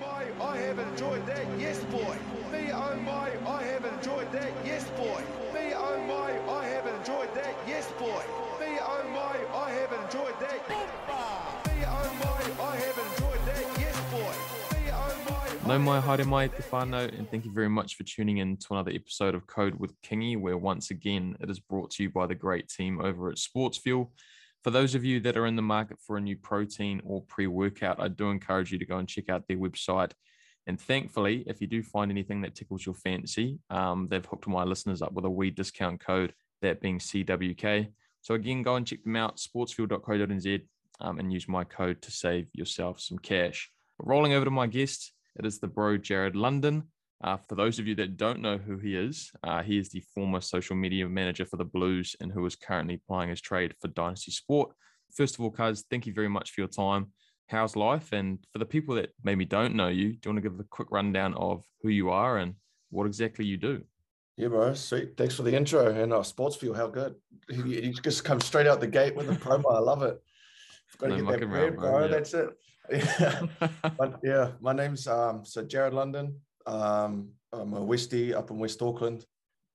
my, I have enjoyed that, yes boy. Me oh my, I have enjoyed that, yes boy. Me oh my, I have enjoyed that, yes boy. Me oh my, I have enjoyed that. Me oh my, I have enjoyed that, yes boy. Me oh my. No mai haere mai te whānau, and thank you very much for tuning in to another episode of Code with Kingy, where once again it is brought to you by the great team over at Sports Fuel. For those of you that are in the market for a new protein or pre workout, I do encourage you to go and check out their website. And thankfully, if you do find anything that tickles your fancy, um, they've hooked my listeners up with a wee discount code, that being CWK. So again, go and check them out, sportsfuel.co.nz, um, and use my code to save yourself some cash. Rolling over to my guest, it is the bro Jared London. Uh, for those of you that don't know who he is, uh, he is the former social media manager for the Blues and who is currently plying his trade for Dynasty Sport. First of all, Cuz, thank you very much for your time. How's life? And for the people that maybe don't know you, do you want to give a quick rundown of who you are and what exactly you do? Yeah, bro. Sweet. Thanks for the intro. And uh, Sports Fuel how good. You, you just come straight out the gate with a promo. I love it. Got to No get that bread, around, bro. bro, yeah. That's it. Yeah. but yeah, my name's um so Jared London. Um, I'm a Westie up in West Auckland,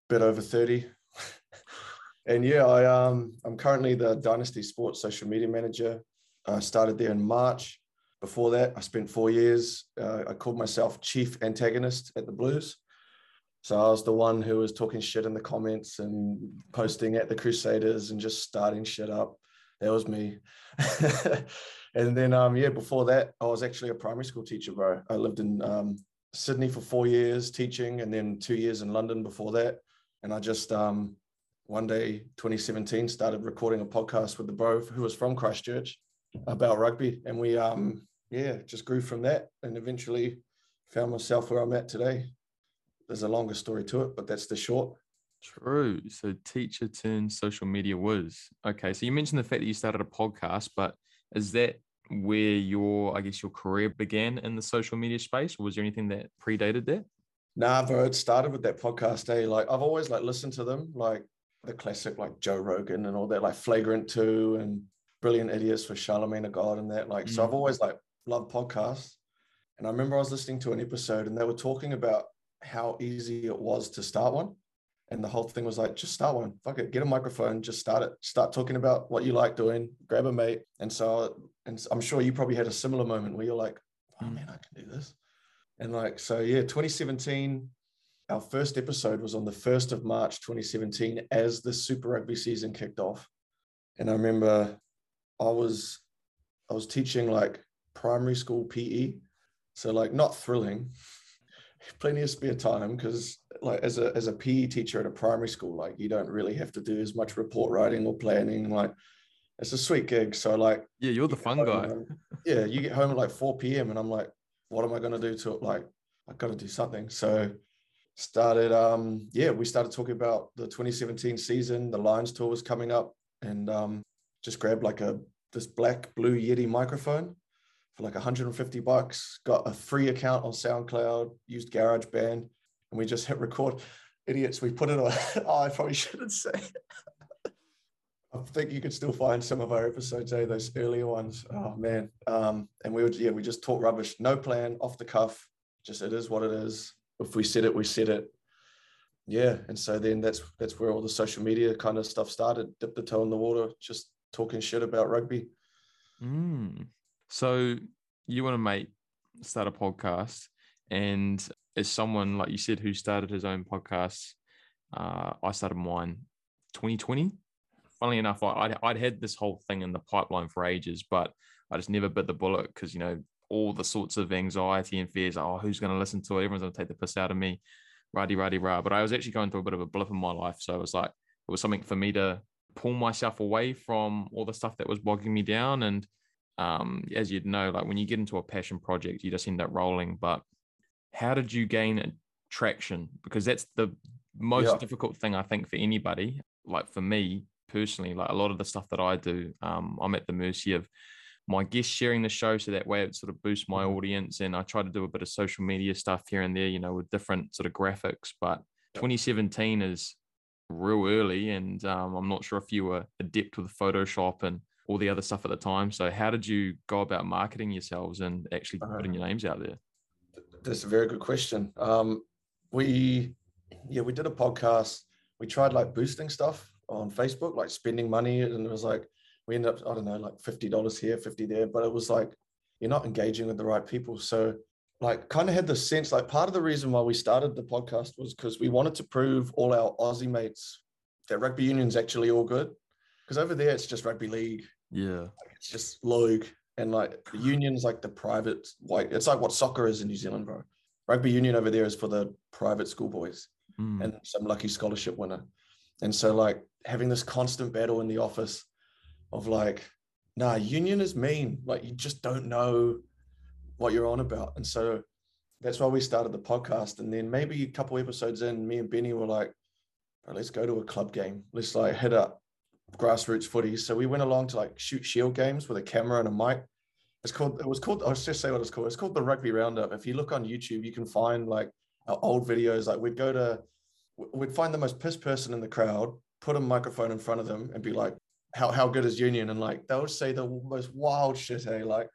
bit over 30. and yeah, I um I'm currently the Dynasty Sports social media manager. I started there in March. Before that, I spent four years. Uh, I called myself chief antagonist at the Blues. So I was the one who was talking shit in the comments and posting at the Crusaders and just starting shit up. That was me. and then um yeah, before that, I was actually a primary school teacher, bro. I lived in um Sydney for four years teaching and then two years in London before that. And I just um one day, 2017, started recording a podcast with the bro who was from Christchurch about rugby. And we um yeah, just grew from that and eventually found myself where I'm at today. There's a longer story to it, but that's the short. True. So teacher turned social media whiz. Okay. So you mentioned the fact that you started a podcast, but is that where your, I guess, your career began in the social media space? Or was there anything that predated that? Nah, bro, it started with that podcast. Eh? Like I've always like listened to them, like the classic like Joe Rogan and all that, like Flagrant Two and Brilliant Idiots for Charlamagne tha God and that. Like, so Mm. I've always like loved podcasts. And I remember I was listening to an episode and they were talking about how easy it was to start one. And the whole thing was like, just start one. Fuck it, get a microphone, just start it. Start talking about what you like doing, grab a mate. And so, and I'm sure you probably had a similar moment where you're like, oh Mm. man, I can do this. And like, so yeah, 2017, our first episode was on the 1st of March 2017 as the Super Rugby season kicked off. And I remember I was I was teaching like primary school PE. So like not thrilling. Plenty of spare time because like as a as a PE teacher at a primary school, like you don't really have to do as much report writing or planning. Like it's a sweet gig. So like Yeah, you're the you fun guy. um, yeah, you get home at like 4 p.m. and I'm like, what am I gonna do to like I gotta do something. So started um yeah, we started talking about the 2017 season, the Lions tour was coming up, and um just grabbed like a this black blue Yeti microphone for like 150 bucks, got a free account on SoundCloud, used GarageBand, and we just hit record. Idiots, we put it on. oh, I probably shouldn't say. I think you could still find some of our episodes, eh? Those earlier ones. Oh man. Um, and we would, yeah, we just talk rubbish, no plan, off the cuff. Just it is what it is. If we said it, we said it. Yeah. And so then that's that's where all the social media kind of stuff started. Dip the toe in the water, just talking shit about rugby. Mm. So you want to make start a podcast, and as someone like you said who started his own podcast, uh, I started mine 2020. Funnily enough, I, I'd, I'd had this whole thing in the pipeline for ages, but I just never bit the bullet because you know all the sorts of anxiety and fears. Oh, who's going to listen to it? Everyone's going to take the piss out of me. Ruddy, ruddy, rah. But I was actually going through a bit of a blip in my life, so it was like it was something for me to pull myself away from all the stuff that was bogging me down and um, as you'd know, like when you get into a passion project, you just end up rolling. But how did you gain traction? Because that's the most Yeah. difficult thing I think for anybody. Like for me personally, like a lot of the stuff that I do, um, I'm at the mercy of my guests sharing the show, so that way it sort of boosts my Mhm. audience. And I try to do a bit of social media stuff here and there, you know, with different sort of graphics. But 2017 is real early, and um, I'm not sure if you were adept with Photoshop and all the other stuff at the time. So how did you go about marketing yourselves and actually Uh-huh. putting your names out there? that's a very good question. Um, we, yeah, we did a podcast. We tried like boosting stuff on Facebook, like spending money, and it was like we ended up, I don't know, like fifty dollars here, fifty there, but it was like you're not engaging with the right people. So, like, kind of had the sense, like, part of the reason why we started the podcast was because we wanted to prove all our Aussie mates that rugby union's actually all good. Because over there, it's just rugby league. Yeah. It's just league and like the union's like the private like it's like what soccer is in New Zealand, bro. Rugby union over there is for the private schoolboys Mm. and some lucky scholarship winner. And so like having this constant battle in the office of like, nah, union is mean. Like you just don't know what you're on about. And so that's why we started the podcast. And then maybe a couple episodes in, me and Benny were like, "Bro, let's go to a club game. Let's like hit up grassroots footy. So we went along to like Shute Shield games with a camera and a mic. It's called, it was called, I'll just say what it's called. It's called the Rugby Roundup. If you look on YouTube, you can find like our old videos. Like we'd go to, we'd find the most pissed person in the crowd, put a microphone in front of them and be like, how, how good is Union? And like, they would say the most wild shit, hey, like,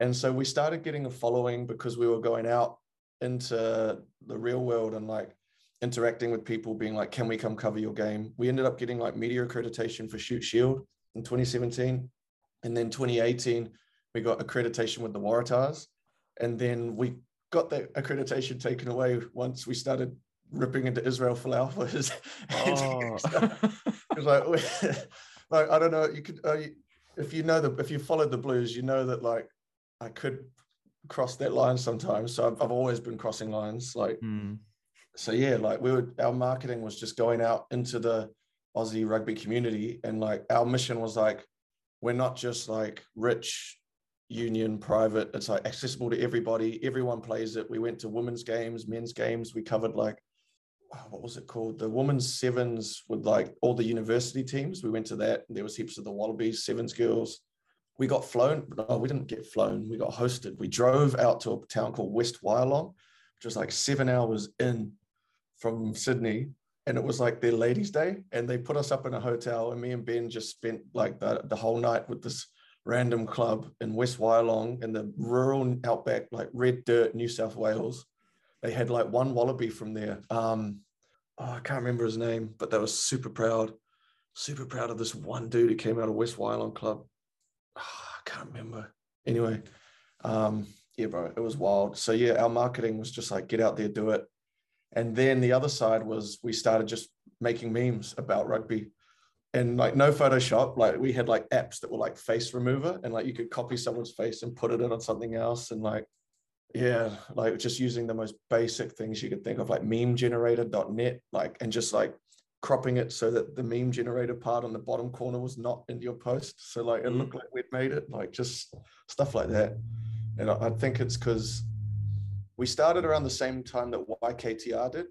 and so we started getting a following because we were going out into the real world and like interacting with people being like, can we come cover your game? We ended up getting like media accreditation for Shute Shield in 2017. And then 2018, we got accreditation with the Waratahs. And then we got that accreditation taken away once we started ripping into Israel falafels. Oh. It's like, like I don't know. You could, uh, if you know the, if you followed the Blues, you know that like I could cross that line sometimes. So I've, I've always been crossing lines. Like, Mm. so yeah, like we were, our marketing was just going out into the Aussie rugby community, and like our mission was like, we're not just like rich union private it's like accessible to everybody everyone plays it we went to women's games men's games we covered like oh, what was it called? The women's sevens with like all the university teams. We went to that there was heaps of the wallabies sevens girls. We got flown no we didn't get flown. We got hosted. We drove out to a town called west wyalong which was like seven hours in from sydney and it was like their ladies day and they put us up in a hotel and me and ben just spent like the, the whole night with this random club in west wyalong in the rural outback like red dirt new south wales they had like one wallaby from there um oh, i can't remember his name but they were super proud super proud of this one dude who came out of west wyalong club Ah, i can't remember anyway um yeah bro it was wild so yeah our marketing was just like get out there do it and then the other side was we started just making memes about rugby and like no Photoshop. Like we had like apps that were like face remover and like you could copy someone's face and put it in on something else. And like, yeah, like just using the most basic things you could think of, like meme generator.net, like, and just like cropping it so that the meme generator part on the bottom corner was not in your post. So like it Mm. looked like we'd made it, like just stuff like that. And I I think it's because we started around the same time that YKTR did.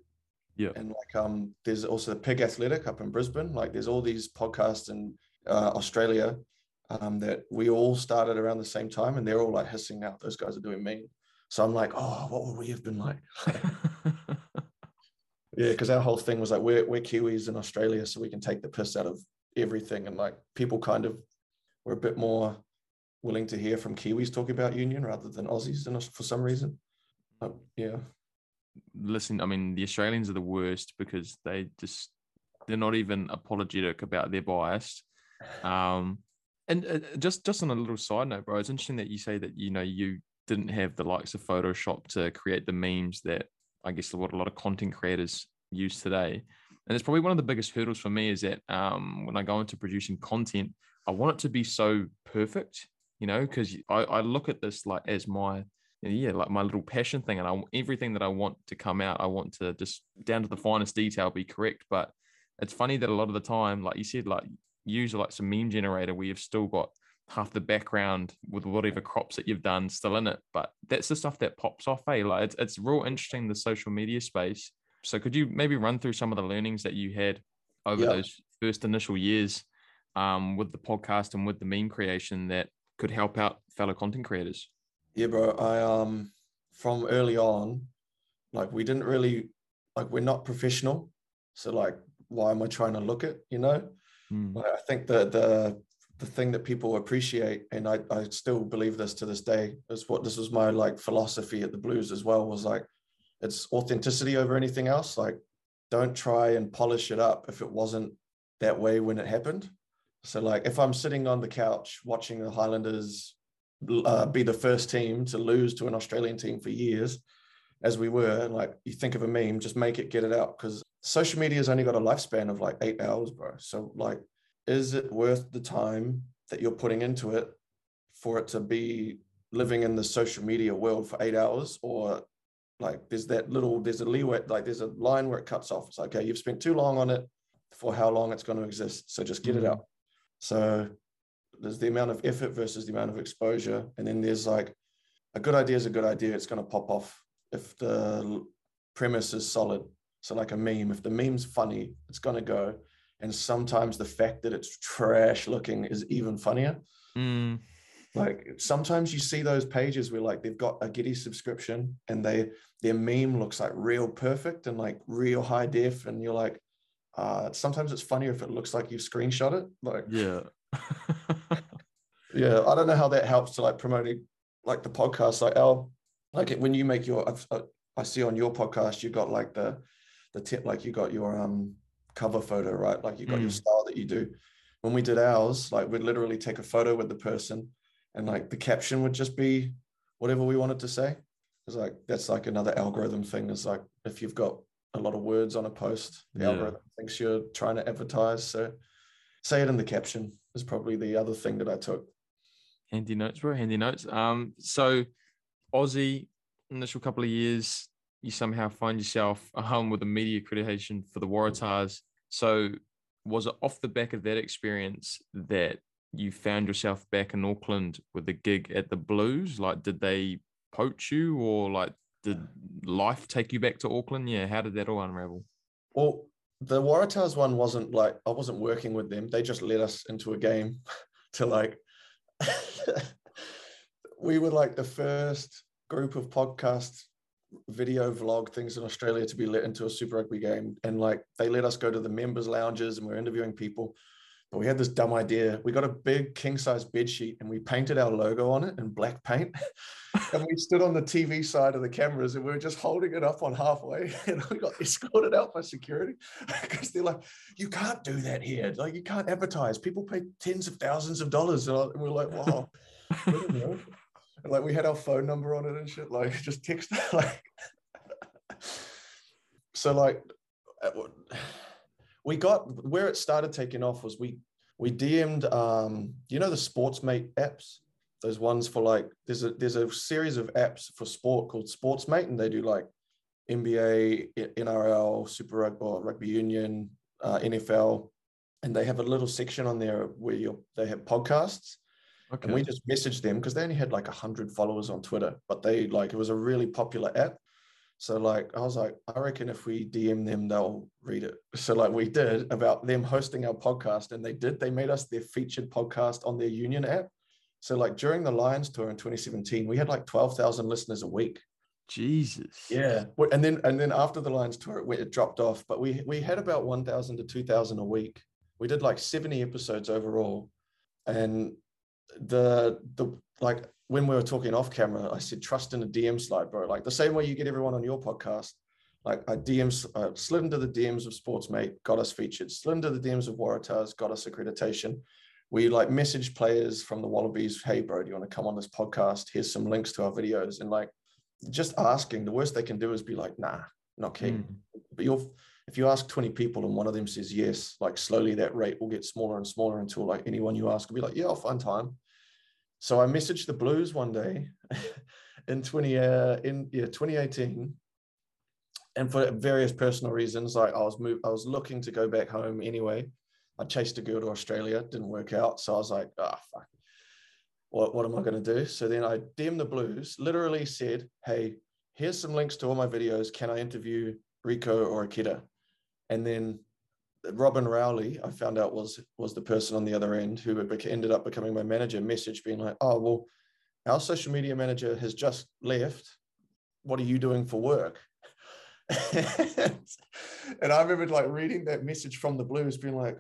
Yeah. And like um there's also the Pig Athletic up in Brisbane. Like there's all these podcasts in uh, Australia um that we all started around the same time and they're all like hissing out those guys are doing mean. So I'm like, oh, what would we have been like? Yeah, because our whole thing was like we're we're Kiwis in Australia, so we can take the piss out of everything. And like people kind of were a bit more willing to hear from Kiwis talking about union rather than Aussies in, for some reason. Uh, yeah. Listen, I mean, the Australians are the worst because they just they're not even apologetic about their bias. Um, and uh, just just on a little side note, bro, it's interesting that you say that you know you didn't have the likes of Photoshop to create the memes that I guess what a lot of content creators use today. And it's probably one of the biggest hurdles for me is that um, when I go into producing content, I want it to be so perfect, you know, because I, I look at this like as my yeah, like my little passion thing, and I everything that I want to come out, I want to just down to the finest detail be correct. But it's funny that a lot of the time, like you said, like use like some meme generator where you've still got half the background with whatever crops that you've done still in it. But that's the stuff that pops off, eh? Like it's it's real interesting the social media space. So could you maybe run through some of the learnings that you had over Yeah. those first initial years um, with the podcast and with the meme creation that could help out fellow content creators? Yeah, bro. I um from early on, like we didn't really like we're not professional. So like why am I trying to look it, you know? Mm. Like, I think the the the thing that people appreciate, and I, I still believe this to this day, is what this was my like philosophy at the Blues as well, was like it's authenticity over anything else. Like, don't try and polish it up if it wasn't that way when it happened. So, like, if I'm sitting on the couch watching the Highlanders uh, be the first team to lose to an Australian team for years, as we were, and like you think of a meme, just make it, get it out, because social media has only got a lifespan of like eight hours, bro. So, like, is it worth the time that you're putting into it for it to be living in the social media world for eight hours? Or like there's that little there's a leeway like there's a line where it cuts off. It's like okay you've spent too long on it for how long it's going to exist. So just get mm-hmm. it out. So there's the amount of effort versus the amount of exposure. And then there's like a good idea is a good idea. It's going to pop off if the premise is solid. So like a meme. If the meme's funny it's going to go and sometimes the fact that it's trash looking is even funnier. Mm. Like sometimes you see those pages where like they've got a Getty subscription and they their meme looks like real perfect and like real high def, and you're like, uh, sometimes it's funnier if it looks like you've screenshot it. Like yeah. yeah, I don't know how that helps to like promoting like the podcast. Like Al, like when you make your, uh, I see on your podcast you got like the the tip, like you got your um cover photo, right? Like you got mm. your style that you do. When we did ours, like we'd literally take a photo with the person and like the caption would just be whatever we wanted to say. It's like that's like another algorithm thing. Is like if you've got a lot of words on a post, the yeah. algorithm thinks you're trying to advertise. So say it in the caption is probably the other thing that I took. Handy notes, bro. Handy notes. Um, so Aussie initial couple of years, you somehow find yourself a home um, with a media accreditation for the hmm. Waratahs. So, was it off the back of that experience that you found yourself back in Auckland with a gig at the Blues? Like, did they poach you, or like, did life take you back to Auckland? Yeah, how did that all unravel? Well, the Waratahs one wasn't like I wasn't working with them. They just let us into a game to like. we were like the first group of podcasts video vlog things in Australia to be let into a Super Rugby game. And like they let us go to the members' lounges and we're interviewing people. But we had this dumb idea. We got a big king size bed sheet and we painted our logo on it in black paint. and we stood on the TV side of the cameras and we were just holding it up on halfway. And we got escorted out by security because they're like, you can't do that here. Like you can't advertise. People pay tens of thousands of dollars. And we're like, wow and like we had our phone number on it and shit like just text like so like uh, we got where it started taking off was we we DM'd um you know the Sportsmate apps? Those ones for like there's a there's a series of apps for sport called Sportsmate and they do like NBA, NRL, Super Rugby, Rugby Union, uh, NFL, and they have a little section on there where you they have podcasts, Okay. And we just messaged them because they only had like a hundred followers on Twitter, but they like it was a really popular app. So like I was like, I reckon if we DM them, they'll read it. So like we did about them hosting our podcast, and they did. They made us their featured podcast on their Union app. So like during the Lions tour in 2017, we had like 12,000 listeners a week. Jesus. Yeah. And then and then after the Lions tour, it, went, it dropped off. But we we had about 1,000 to 2,000 a week. We did like 70 episodes overall. And the the like when we were talking off camera, I said trust in the DM slide, bro. Like the same way you get everyone on your podcast. Like I DMs uh, slid into the DMs of Sportsmate, got us featured. Slid into the DMs of Waratahs, got us accreditation. We like message players from the Wallabies, hey bro, do you want to come on this podcast? Here's some links to our videos. And like just asking, the worst they can do is be like, nah, not keen. Mm. But you'll if you ask 20 people and one of them says yes, like slowly that rate will get smaller and smaller until like anyone you ask will be like, yeah, I'll find time. So I messaged the Blues one day in 20 uh, in yeah 2018, and for various personal reasons, like I was moved, I was looking to go back home anyway. I chased a girl to Australia, didn't work out, so I was like, ah, oh, fuck. What, what am I going to do? So then I DM the Blues, literally said, hey, here's some links to all my videos. Can I interview Rieko or Akira? And then Robin Rowley, I found out was was the person on the other end who ended up becoming my manager. Message being like, "Oh well, our social media manager has just left. What are you doing for work?" and I remember like reading that message from the Blues, being like,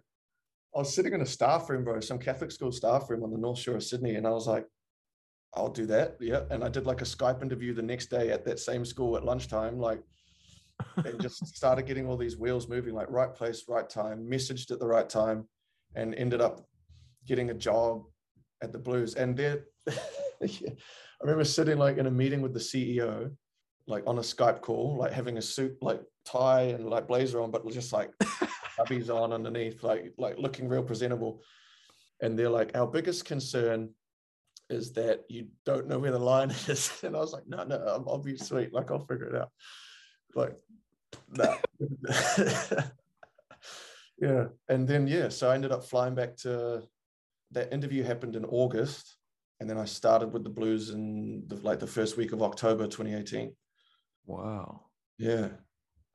I was sitting in a staff room, bro, some Catholic school staff room on the North Shore of Sydney, and I was like, I'll do that. Yeah. And I did like a Skype interview the next day at that same school at lunchtime, like, and just started getting all these wheels moving, like right place, right time, messaged at the right time, and ended up getting a job at the Blues. And there, I remember sitting like in a meeting with the CEO, like on a Skype call, like having a suit, like tie and like blazer on, but just like hubbies on underneath, like like looking real presentable. And they're like, our biggest concern is that you don't know where the line is. And I was like, no, no, I'll, I'll be sweet. Like I'll figure it out. Like, no. yeah. And then yeah, so I ended up flying back to that interview happened in August. And then I started with the blues in the, like the first week of October 2018. Wow. Yeah.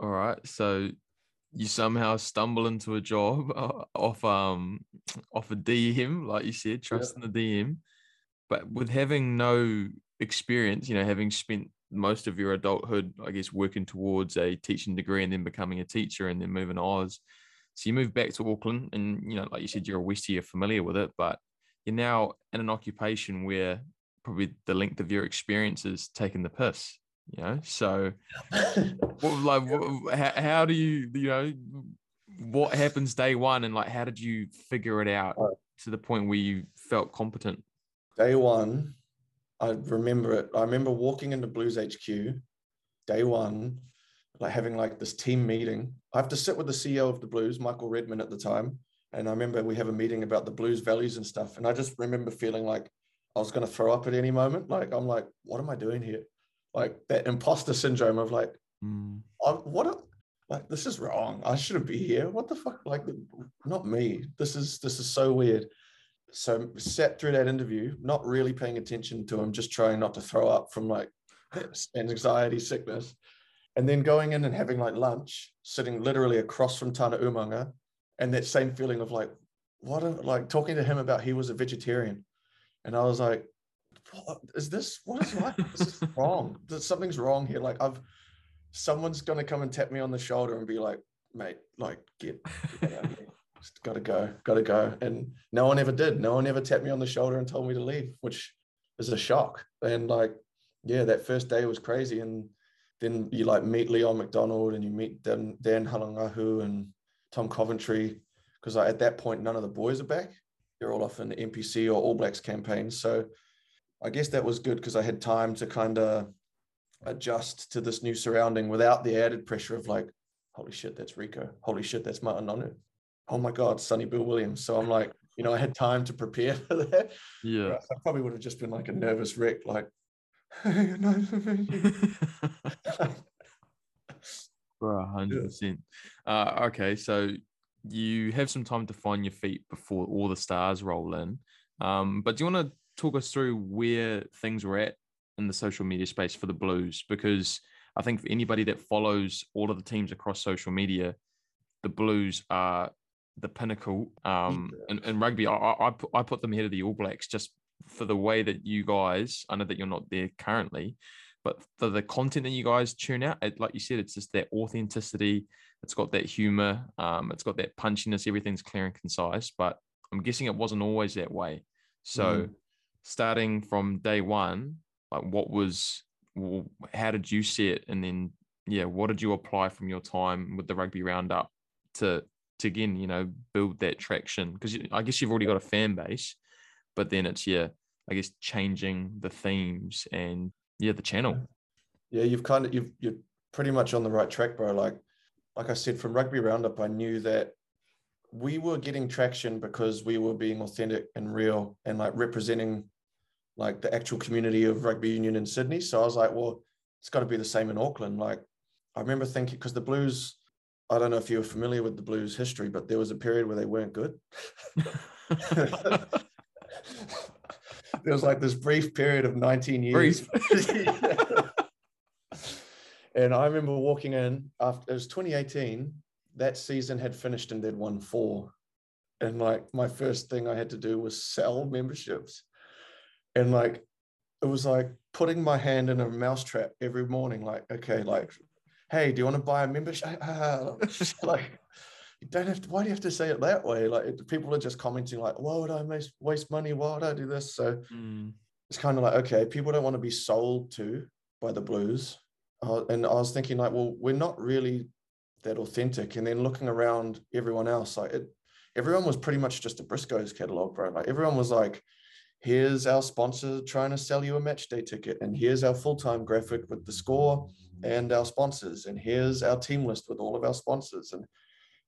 All right. So you somehow stumble into a job off um off a DM, like you said, trusting yeah. the DM, but with having no experience, you know, having spent most of your adulthood, I guess, working towards a teaching degree and then becoming a teacher and then moving to Oz. So you move back to Auckland, and you know, like you said, you're a Westie, you're familiar with it, but you're now in an occupation where probably the length of your experience is taking the piss you know? So what, like what, how, how do you you know what happens day one and like how did you figure it out to the point where you felt competent? Day one i remember it i remember walking into blues hq day one like having like this team meeting i have to sit with the ceo of the blues michael redman at the time and i remember we have a meeting about the blues values and stuff and i just remember feeling like i was going to throw up at any moment like i'm like what am i doing here like that imposter syndrome of like, mm. what? A, like this is wrong. I shouldn't be here. What the fuck? Like, not me. This is this is so weird. So sat through that interview, not really paying attention to him, just trying not to throw up from like anxiety, sickness, and then going in and having like lunch, sitting literally across from Tana Umaga, and that same feeling of like, what? A, like talking to him about he was a vegetarian, and I was like, what is this? What is life? this is wrong. Something's wrong here. Like I've someone's gonna come and tap me on the shoulder and be like, mate, like get, get Just gotta go, gotta go. And no one ever did. No one ever tapped me on the shoulder and told me to leave, which is a shock. And like, yeah, that first day was crazy. And then you like meet Leon MacDonald and you meet Dan, Dan Halangahu and Tom Coventry. Because like, at that point, none of the boys are back. They're all off in the NPC or All Blacks campaigns. So I guess that was good because I had time to kind of adjust to this new surrounding without the added pressure of like, holy shit, that's Rieko. Holy shit, that's Ma'a Nonu. Oh my God, Sonny Bill Williams. So I'm like, you know, I had time to prepare for that. Yeah. I probably would have just been like a nervous wreck, like, For a hundred percent. Uh, okay, so you have some time to find your feet before all the stars roll in. Um, but do you want to talk us through where things were at in the social media space for the Blues? Because I think for anybody that follows all of the teams across social media, the Blues are the pinnacle. Um, in, in rugby, I, I, I put them ahead of the All Blacks just for the way that you guys, I know that you're not there currently, but for the content that you guys tune out, it, like you said, it's just that authenticity. It's got that humor. Um, it's got that punchiness. Everything's clear and concise. But I'm guessing it wasn't always that way. So mm starting from day one, like what was, how did you see it? And then, yeah, what did you apply from your time with the rugby roundup to, to again, you know, build that traction? Because I guess you've already got a fan base, but then it's, yeah, I guess changing the themes and, yeah, the channel. Yeah, you've kind of, you've, you're pretty much on the right track, bro. Like, like I said, from Rugby Roundup, I knew that we were getting traction because we were being authentic and real and like representing like the actual community of rugby union in Sydney. So I was like, well, it's got to be the same in Auckland. Like I remember thinking because the Blues, I don't know if you're familiar with the Blues history, but there was a period where they weren't good. there was like this brief period of 19 years. and I remember walking in after it was 2018. That season had finished and they'd won four. And like my first thing I had to do was sell memberships and like it was like putting my hand in a mousetrap every morning like okay like hey do you want to buy a membership like you don't have to. Why do you have to say it that way? Like people are just commenting like, "Why would I waste waste money? Why would I do this?" So Mm. it's kind of like, okay, people don't want to be sold to by the Blues, uh, and I was thinking like, well, we're not really that authentic. And then looking around everyone else, like it, everyone was pretty much just a Briscoes catalog, bro. Like everyone was like, here's our sponsor trying to sell you a match day ticket, and here's our full time graphic with the score and our sponsors, and here's our team list with all of our sponsors, and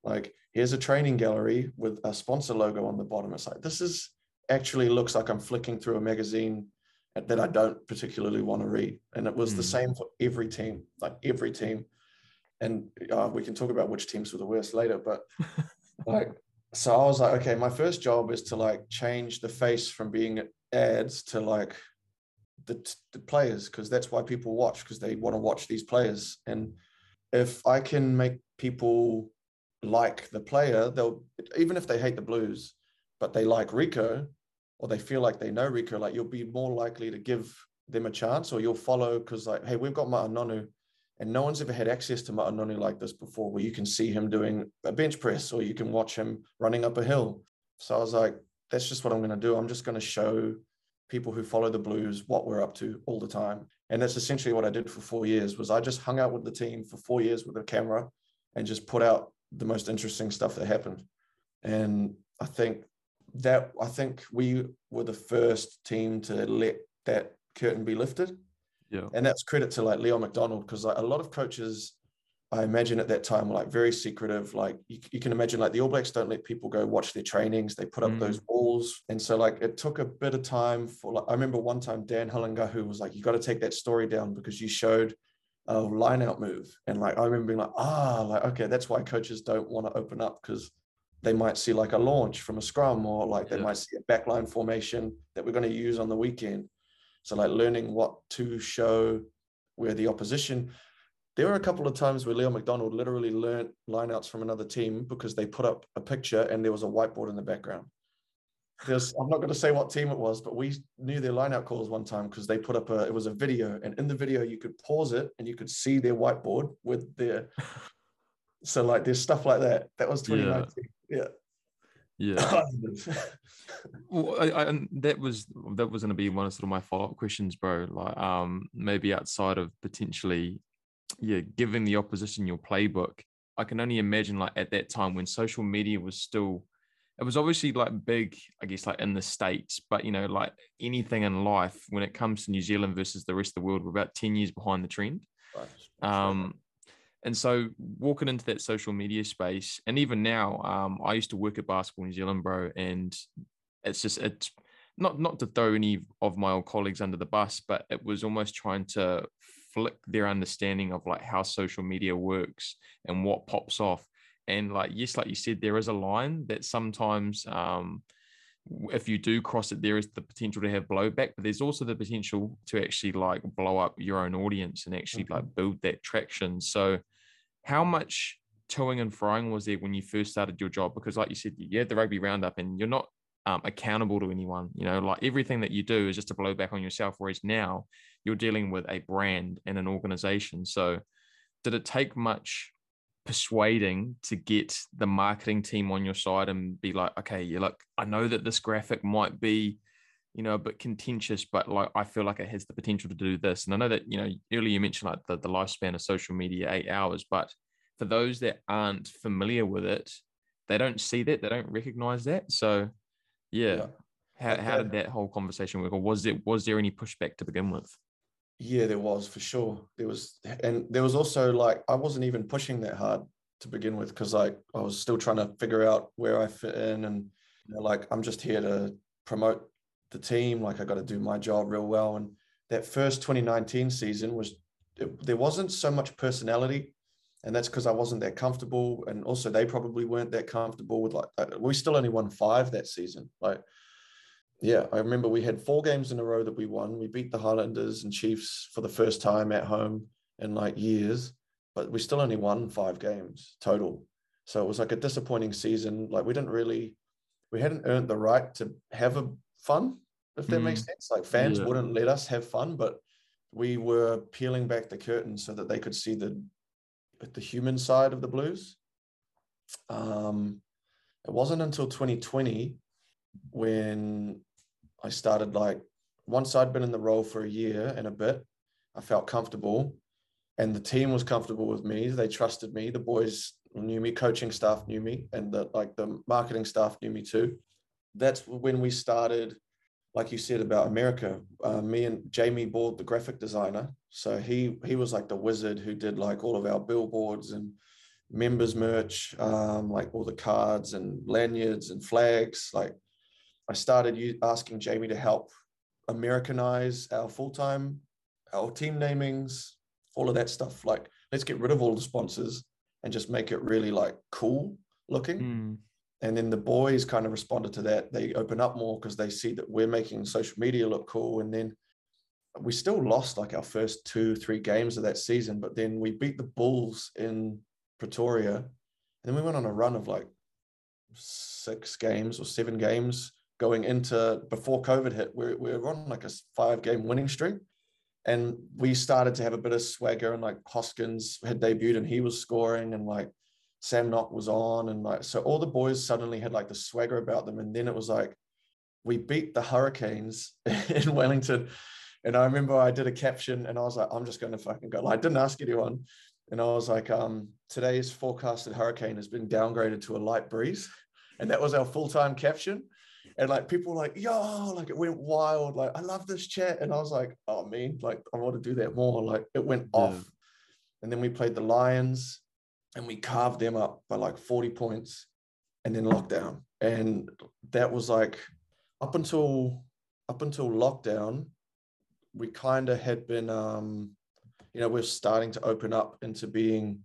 like here's a training gallery with a sponsor logo on the bottom. It's like this is actually looks like I'm flicking through a magazine that I don't particularly want to read. And it was the Mm. same for every team, like every team. And uh, we can talk about which teams were the worst later, but like, so I was like, okay, my first job is to like change the face from being ads to like the, the players, because that's why people watch, because they want to watch these players. And if I can make people like the player, they'll, even if they hate the Blues, but they like Rieko, or they feel like they know Rieko, like you'll be more likely to give them a chance or you'll follow because like, hey, we've got Ma'a Nonu and no one's ever had access to Ma'a Nonu like this before where you can see him doing a bench press or you can watch him running up a hill. So I was like, that's just what I'm going to do. I'm just going to show people who follow the blues what we're up to all the time. And that's essentially what I did for four years was I just hung out with the team for four years with a camera and just put out the most interesting stuff that happened. And I think that I think we were the first team to let that curtain be lifted. Yeah. And that's credit to like Leon MacDonald because like a lot of coaches, I imagine at that time were like very secretive. Like you, you can imagine like the All Blacks don't let people go watch their trainings. They put up Mm. those walls. And so like it took a bit of time for like I remember one time Dan Halangahu who was like, you got to take that story down because you showed a line out move. And like I remember being like, ah, like okay, that's why coaches don't want to open up because they might see like a launch from a scrum or like they Yeah. might see a backline formation that we're going to use on the weekend. So like learning what to show where the opposition. There were a couple of times where Leon MacDonald literally learned lineouts from another team because they put up a picture and there was a whiteboard in the background. There's, I'm not going to say what team it was, but we knew their lineout calls one time because they put up a, it was a video, and in the video you could pause it and you could see their whiteboard with their. So like there's stuff like that. That was 2019. Yeah. Yeah. Well, I, I, and that was that was going to be one of sort of my follow up questions, bro. Like, um, maybe outside of potentially, yeah, giving the opposition your playbook. I can only imagine, like at that time when social media was still, it was obviously like big, I guess, like in the states, but you know, like anything in life, when it comes to New Zealand versus the rest of the world, we're about ten years behind the trend. Um, and so walking into that social media space, and even now, um, I used to work at Basketball New Zealand, bro, and it's just it's not not to throw any of my old colleagues under the bus, but it was almost trying to flick their understanding of like how social media works and what pops off. And like yes, like you said, there is a line that sometimes um, if you do cross it, there is the potential to have blowback, but there's also the potential to actually like blow up your own audience and actually like build that traction. So, how much toing and frying was there when you first started your job? Because, like you said, you had the rugby roundup and you're not um, accountable to anyone. You know, like everything that you do is just to blow back on yourself. Whereas now you're dealing with a brand and an organization. So, did it take much? Persuading to get the marketing team on your side and be like, okay, you look, I know that this graphic might be, you know, a bit contentious, but like I feel like it has the potential to do this. And I know that, you know, earlier you mentioned like the, the lifespan of social media, eight hours, but for those that aren't familiar with it, they don't see that, they don't recognize that. So yeah. Yeah. How, how did that whole conversation work? Or was there was there any pushback to begin with? Yeah, there was for sure. There was, and there was also like I wasn't even pushing that hard to begin with because like I was still trying to figure out where I fit in, and you know, like I'm just here to promote the team. Like I got to do my job real well. And that first 2019 season was it, there wasn't so much personality, and that's because I wasn't that comfortable, and also they probably weren't that comfortable with like uh, we still only won five that season, like yeah, I remember we had four games in a row that we won. We beat the Highlanders and Chiefs for the first time at home in like years, but we still only won five games total. So it was like a disappointing season. Like we didn't really, we hadn't earned the right to have a fun, if that makes sense. Like fans Yeah. wouldn't let us have fun, but we were peeling back the curtain so that they could see the the human side of the Blues. um, it wasn't until 2020 when I started like once I'd been in the role for a year and a bit, I felt comfortable and the team was comfortable with me. They trusted me. The boys knew me, coaching staff knew me, and the like the marketing staff knew me too. That's when we started, like you said about America. Uh, me and Jamie Board, the graphic designer, so he he was like the wizard who did like all of our billboards and members merch, um, like all the cards and lanyards and flags. Like I started asking Jamie to help Americanize our full time, our team namings, all of that stuff. Like let's get rid of all the sponsors and just make it really like cool looking. Mm. And then the boys kind of responded to that. They open up more because they see that we're making social media look cool. And then we still lost like our first two, three games of that season, but then we beat the Bulls in Pretoria. And then we went on a run of like six games or seven games going into before COVID hit. We're, we're on like a five game winning streak. And we started to have a bit of swagger and like Hoskins had debuted and he was scoring and like Sam Nock was on. And like, so all the boys suddenly had like the swagger about them. And then it was like, we beat the Hurricanes in Wellington. And I remember I did a caption and I was like, I'm just going to fucking go. Like, I didn't ask anyone. And I was like, um, today's forecasted hurricane has been downgraded to a light breeze. And that was our full time caption. And like people were like, yo, like it went wild. Like, I love this chat. And I was like, oh, man, like I want to do that more. Like it went yeah. off. And then we played the Lions and we carved them up by like 40 points and then lockdown. And that was like up until up until lockdown, we kind of had been um, you know, we're starting to open up into being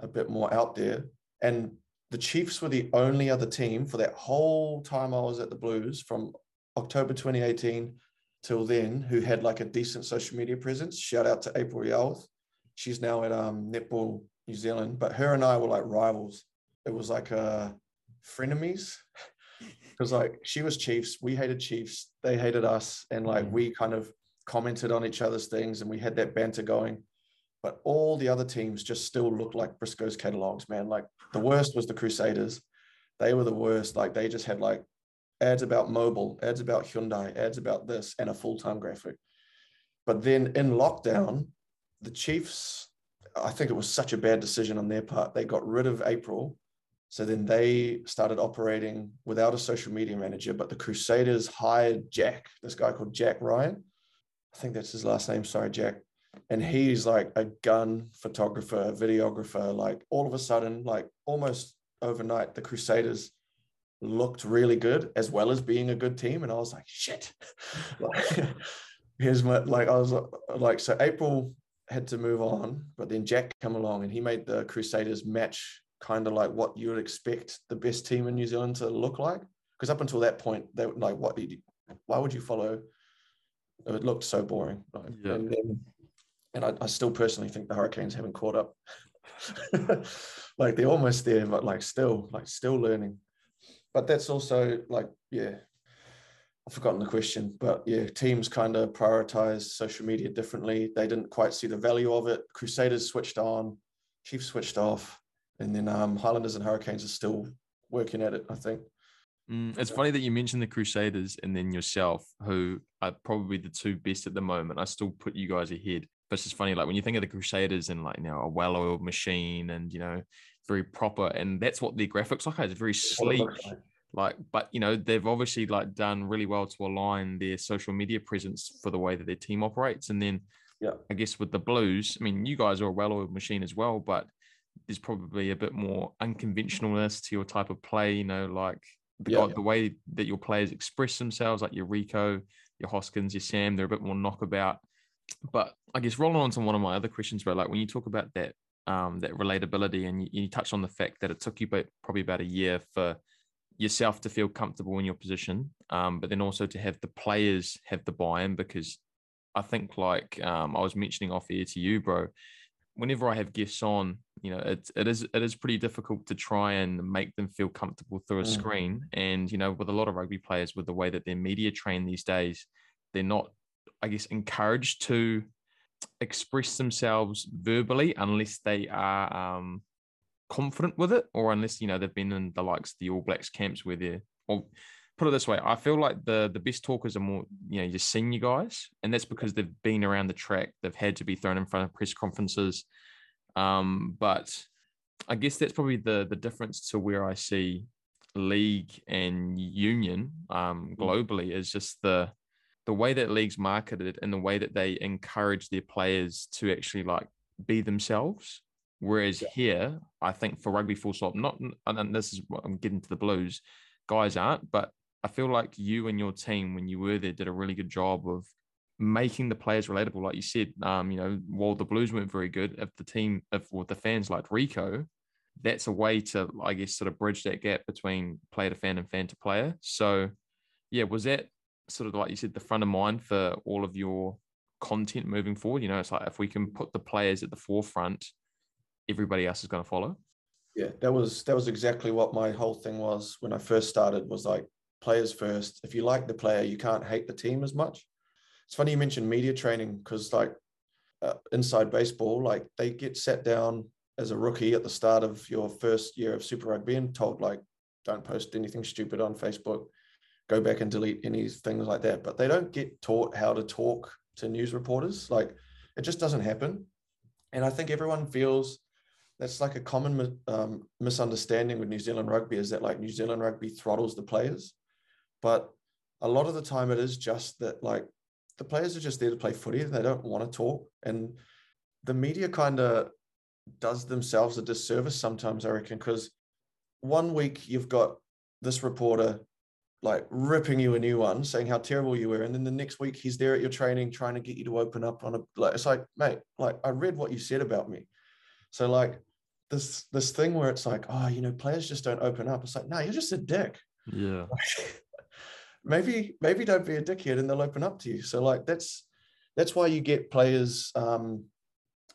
a bit more out there. And the Chiefs were the only other team for that whole time I was at the Blues from October 2018 till then who had like a decent social media presence. Shout out to April Yarworth. She's now at um, Netball New Zealand, but her and I were like rivals. It was like uh, frenemies because like she was Chiefs, we hated Chiefs, they hated us, and like mm. we kind of commented on each other's things and we had that banter going. But all the other teams just still looked like Briscoe's catalogs, man. Like the worst was the Crusaders. They were the worst. Like they just had like ads about mobile, ads about Hyundai, ads about this, and a full-time graphic. But then in lockdown, the Chiefs, I think it was such a bad decision on their part. They got rid of April. So then they started operating without a social media manager, but the Crusaders hired Jack, this guy called Jack Ryan. I think that's his last name. Sorry, Jack. And he's like a gun photographer, videographer. Like all of a sudden, like almost overnight, the Crusaders looked really good as well as being a good team. And I was like, shit. like, here's my like I was like, so April had to move on, but then Jack come along and he made the Crusaders match kind of like what you would expect the best team in New Zealand to look like. Because up until that point, they were like, what did you, why would you follow it looked so boring. Yeah. And, then, and I, I, still personally think the Hurricanes haven't caught up. like they're almost there, but like still, like still learning. But that's also like, yeah, I've forgotten the question, but yeah, teams kind of prioritize social media differently. They didn't quite see the value of it. Crusaders switched on, Chiefs switched off, and then um, Highlanders and Hurricanes are still working at it, I think. Mm, it's funny that you mentioned the Crusaders and then yourself, who are probably the two best at the moment. I still put you guys ahead. But it's just funny, like when you think of the Crusaders and like you know a well-oiled machine and you know very proper, and that's what their graphics like. It's very sleek, like. But you know they've obviously like done really well to align their social media presence for the way that their team operates. And then, yeah, I guess with the Blues, I mean, you guys are a well-oiled machine as well, but there's probably a bit more unconventionalness to your type of play. You know, like the, yeah. the way that your players express themselves, like your Rieko your Hoskins, your Sam, they're a bit more knockabout. But I guess rolling on to one of my other questions, bro, like when you talk about that um, that relatability, and you, you touch on the fact that it took you about, probably about a year for yourself to feel comfortable in your position, um, but then also to have the players have the buy-in because I think like um, I was mentioning off air to you, bro, whenever I have guests on, you know, it, it is it is pretty difficult to try and make them feel comfortable through a mm. screen. And you know, with a lot of rugby players, with the way that they're media trained these days, they're not, I guess, encouraged to express themselves verbally unless they are um, confident with it, or unless you know they've been in the likes of the All Blacks camps where they're. Or put it this way, I feel like the the best talkers are more you know your senior guys, and that's because they've been around the track. They've had to be thrown in front of press conferences. Um, but I guess that's probably the the difference to where I see league and union um, mm. globally is just the the way that leagues marketed and the way that they encourage their players to actually like be themselves. Whereas yeah. here, I think for rugby full stop, not and this is what I'm getting to the blues, guys aren't, but I feel like you and your team when you were there did a really good job of making the players relatable. Like you said, um, you know, while the Blues weren't very good, if the team, if with the fans like Rieko, that's a way to, I guess, sort of bridge that gap between player to fan and fan to player. So, yeah, was that sort of like you said, the front of mind for all of your content moving forward? You know, it's like if we can put the players at the forefront, everybody else is going to follow. Yeah, that was that was exactly what my whole thing was when I first started. Was like players first. If you like the player, you can't hate the team as much. It's funny you mentioned media training because like uh, inside baseball, like they get sat down as a rookie at the start of your first year of Super Rugby and told like, don't post anything stupid on Facebook, go back and delete any things like that. But they don't get taught how to talk to news reporters. Like it just doesn't happen. And I think everyone feels that's like a common um, misunderstanding with New Zealand rugby is that like New Zealand rugby throttles the players. But a lot of the time it is just that like the players are just there to play footy and they don't want to talk. And the media kind of does themselves a disservice sometimes, I reckon, because one week you've got this reporter like ripping you a new one, saying how terrible you were, and then the next week he's there at your training trying to get you to open up on a like it's like, mate, like I read what you said about me. So like this this thing where it's like, oh, you know, players just don't open up. It's like, no, you're just a dick. Yeah. maybe maybe don't be a dickhead and they'll open up to you. So like that's that's why you get players um,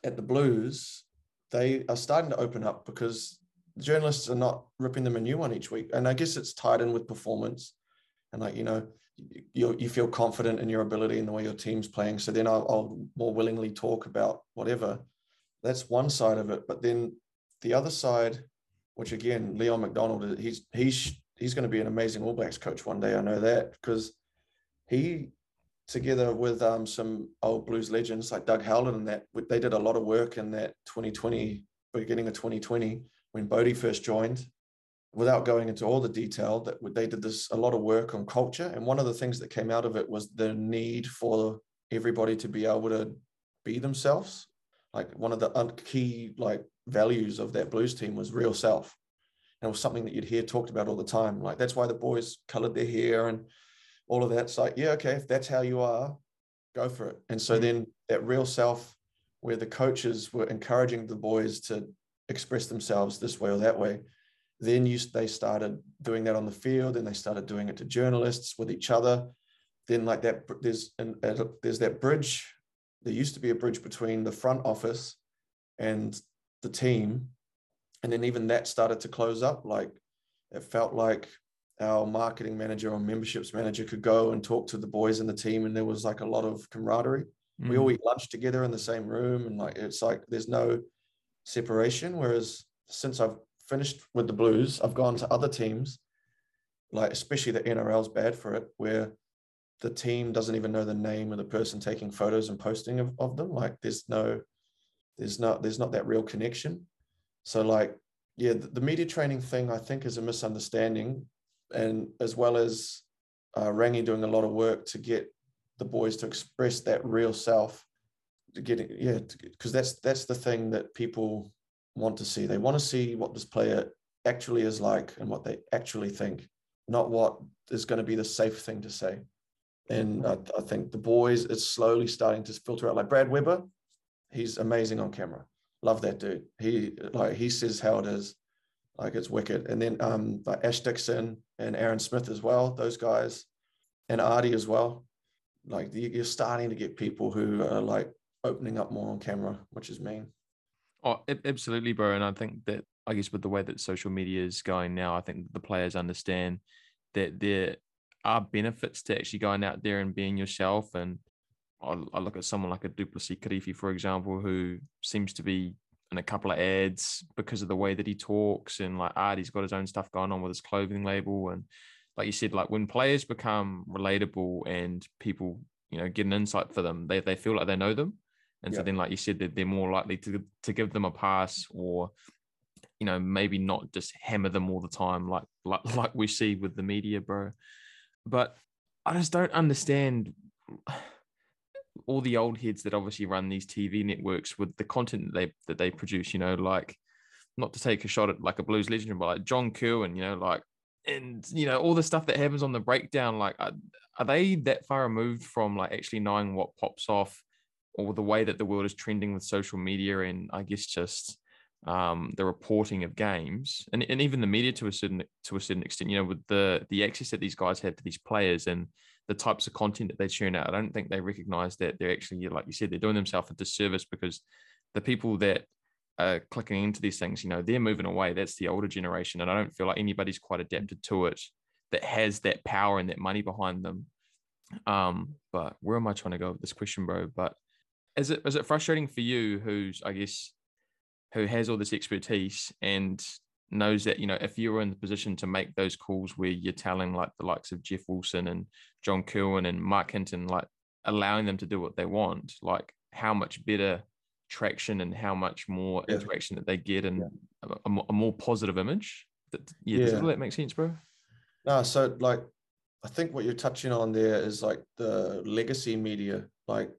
at the Blues. They are starting to open up because journalists are not ripping them a new one each week. And I guess it's tied in with performance and like, you know, you, you feel confident in your ability and the way your team's playing. So then I'll, I'll more willingly talk about whatever. That's one side of it. But then the other side, which again, Leon MacDonald, he's, he's, he's going to be an amazing All Blacks coach one day. I know that because he, together with um, some old Blues legends like Doug Howlett and that, they did a lot of work in that 2020, beginning of 2020 when Bodhi first joined, without going into all the detail, that they did this a lot of work on culture. And one of the things that came out of it was the need for everybody to be able to be themselves. Like one of the key like values of that blues team was real self. And it was something that you'd hear talked about all the time. Like that's why the boys colored their hair and all of that. It's like, yeah, okay, if that's how you are, go for it. And so mm-hmm. then that real self, where the coaches were encouraging the boys to express themselves this way or that way. Then you, they started doing that on the field, and they started doing it to journalists with each other. Then like that, there's an, there's that bridge. There used to be a bridge between the front office and the team, and then even that started to close up. Like it felt like our marketing manager or memberships manager could go and talk to the boys in the team, and there was like a lot of camaraderie. Mm. We all mm. eat lunch together in the same room, and like it's like there's no separation. Whereas since I've finished with the Blues, I've gone to other teams, like especially the NRL's bad for it, where the team doesn't even know the name of the person taking photos and posting of, of them. Like there's no, there's not, there's not that real connection. So like, yeah, the, the media training thing I think is a misunderstanding, and as well as uh, Rangi doing a lot of work to get the boys to express that real self getting yeah because that's that's the thing that people want to see. They want to see what this player actually is like and what they actually think not what is going to be the safe thing to say. And I, I think the boys it's slowly starting to filter out. Like brad weber he's amazing on camera. Love that dude. He like he says how it is. Like it's wicked. And then um like ash dixon and aaron smith as well those guys and Ardie as well. Like you're starting to get people who are like opening up more on camera, which is mean. Oh, absolutely, bro. And I think that I guess with the way that social media is going now, I think the players understand that there are benefits to actually going out there and being yourself. And I, I look at someone like a Du'Plessis Kirifi, for example, who seems to be in a couple of ads because of the way that he talks and like art he's got his own stuff going on with his clothing label and like you said like when players become relatable and people you know get an insight for them they, they feel like they know them and so then like you said that they're more likely to to give them a pass or you know maybe not just hammer them all the time like like like we see with the media bro. But i just don't understand all the old heads that obviously run these TV networks with the content that they that they produce, you know, like not to take a shot at like a blues legend, but like John Kirwan, you know, like and you know all the stuff that happens on the breakdown, like are, are they that far removed from like actually knowing what pops off or the way that the world is trending with social media and I guess just um, the reporting of games and, and even the media to a certain to a certain extent, you know, with the the access that these guys have to these players and the types of content that they churn out. I don't think they recognize that they're actually, like you said, they're doing themselves a disservice because the people that are clicking into these things, you know, they're moving away. That's the older generation. And I don't feel like anybody's quite adapted to it that has that power and that money behind them. Um, but where am I trying to go with this question, bro? But is it is it frustrating for you who's I guess who has all this expertise and knows that you know if you're in the position to make those calls where you're telling like the likes of Jeff Wilson and John Kirwan and Mark Hinton like allowing them to do what they want, like how much better traction and how much more yeah. interaction that they get and yeah. a, a, more positive image. That yeah, yeah. does that make sense, bro? No, so like I think what you're touching on there is like the legacy media, like,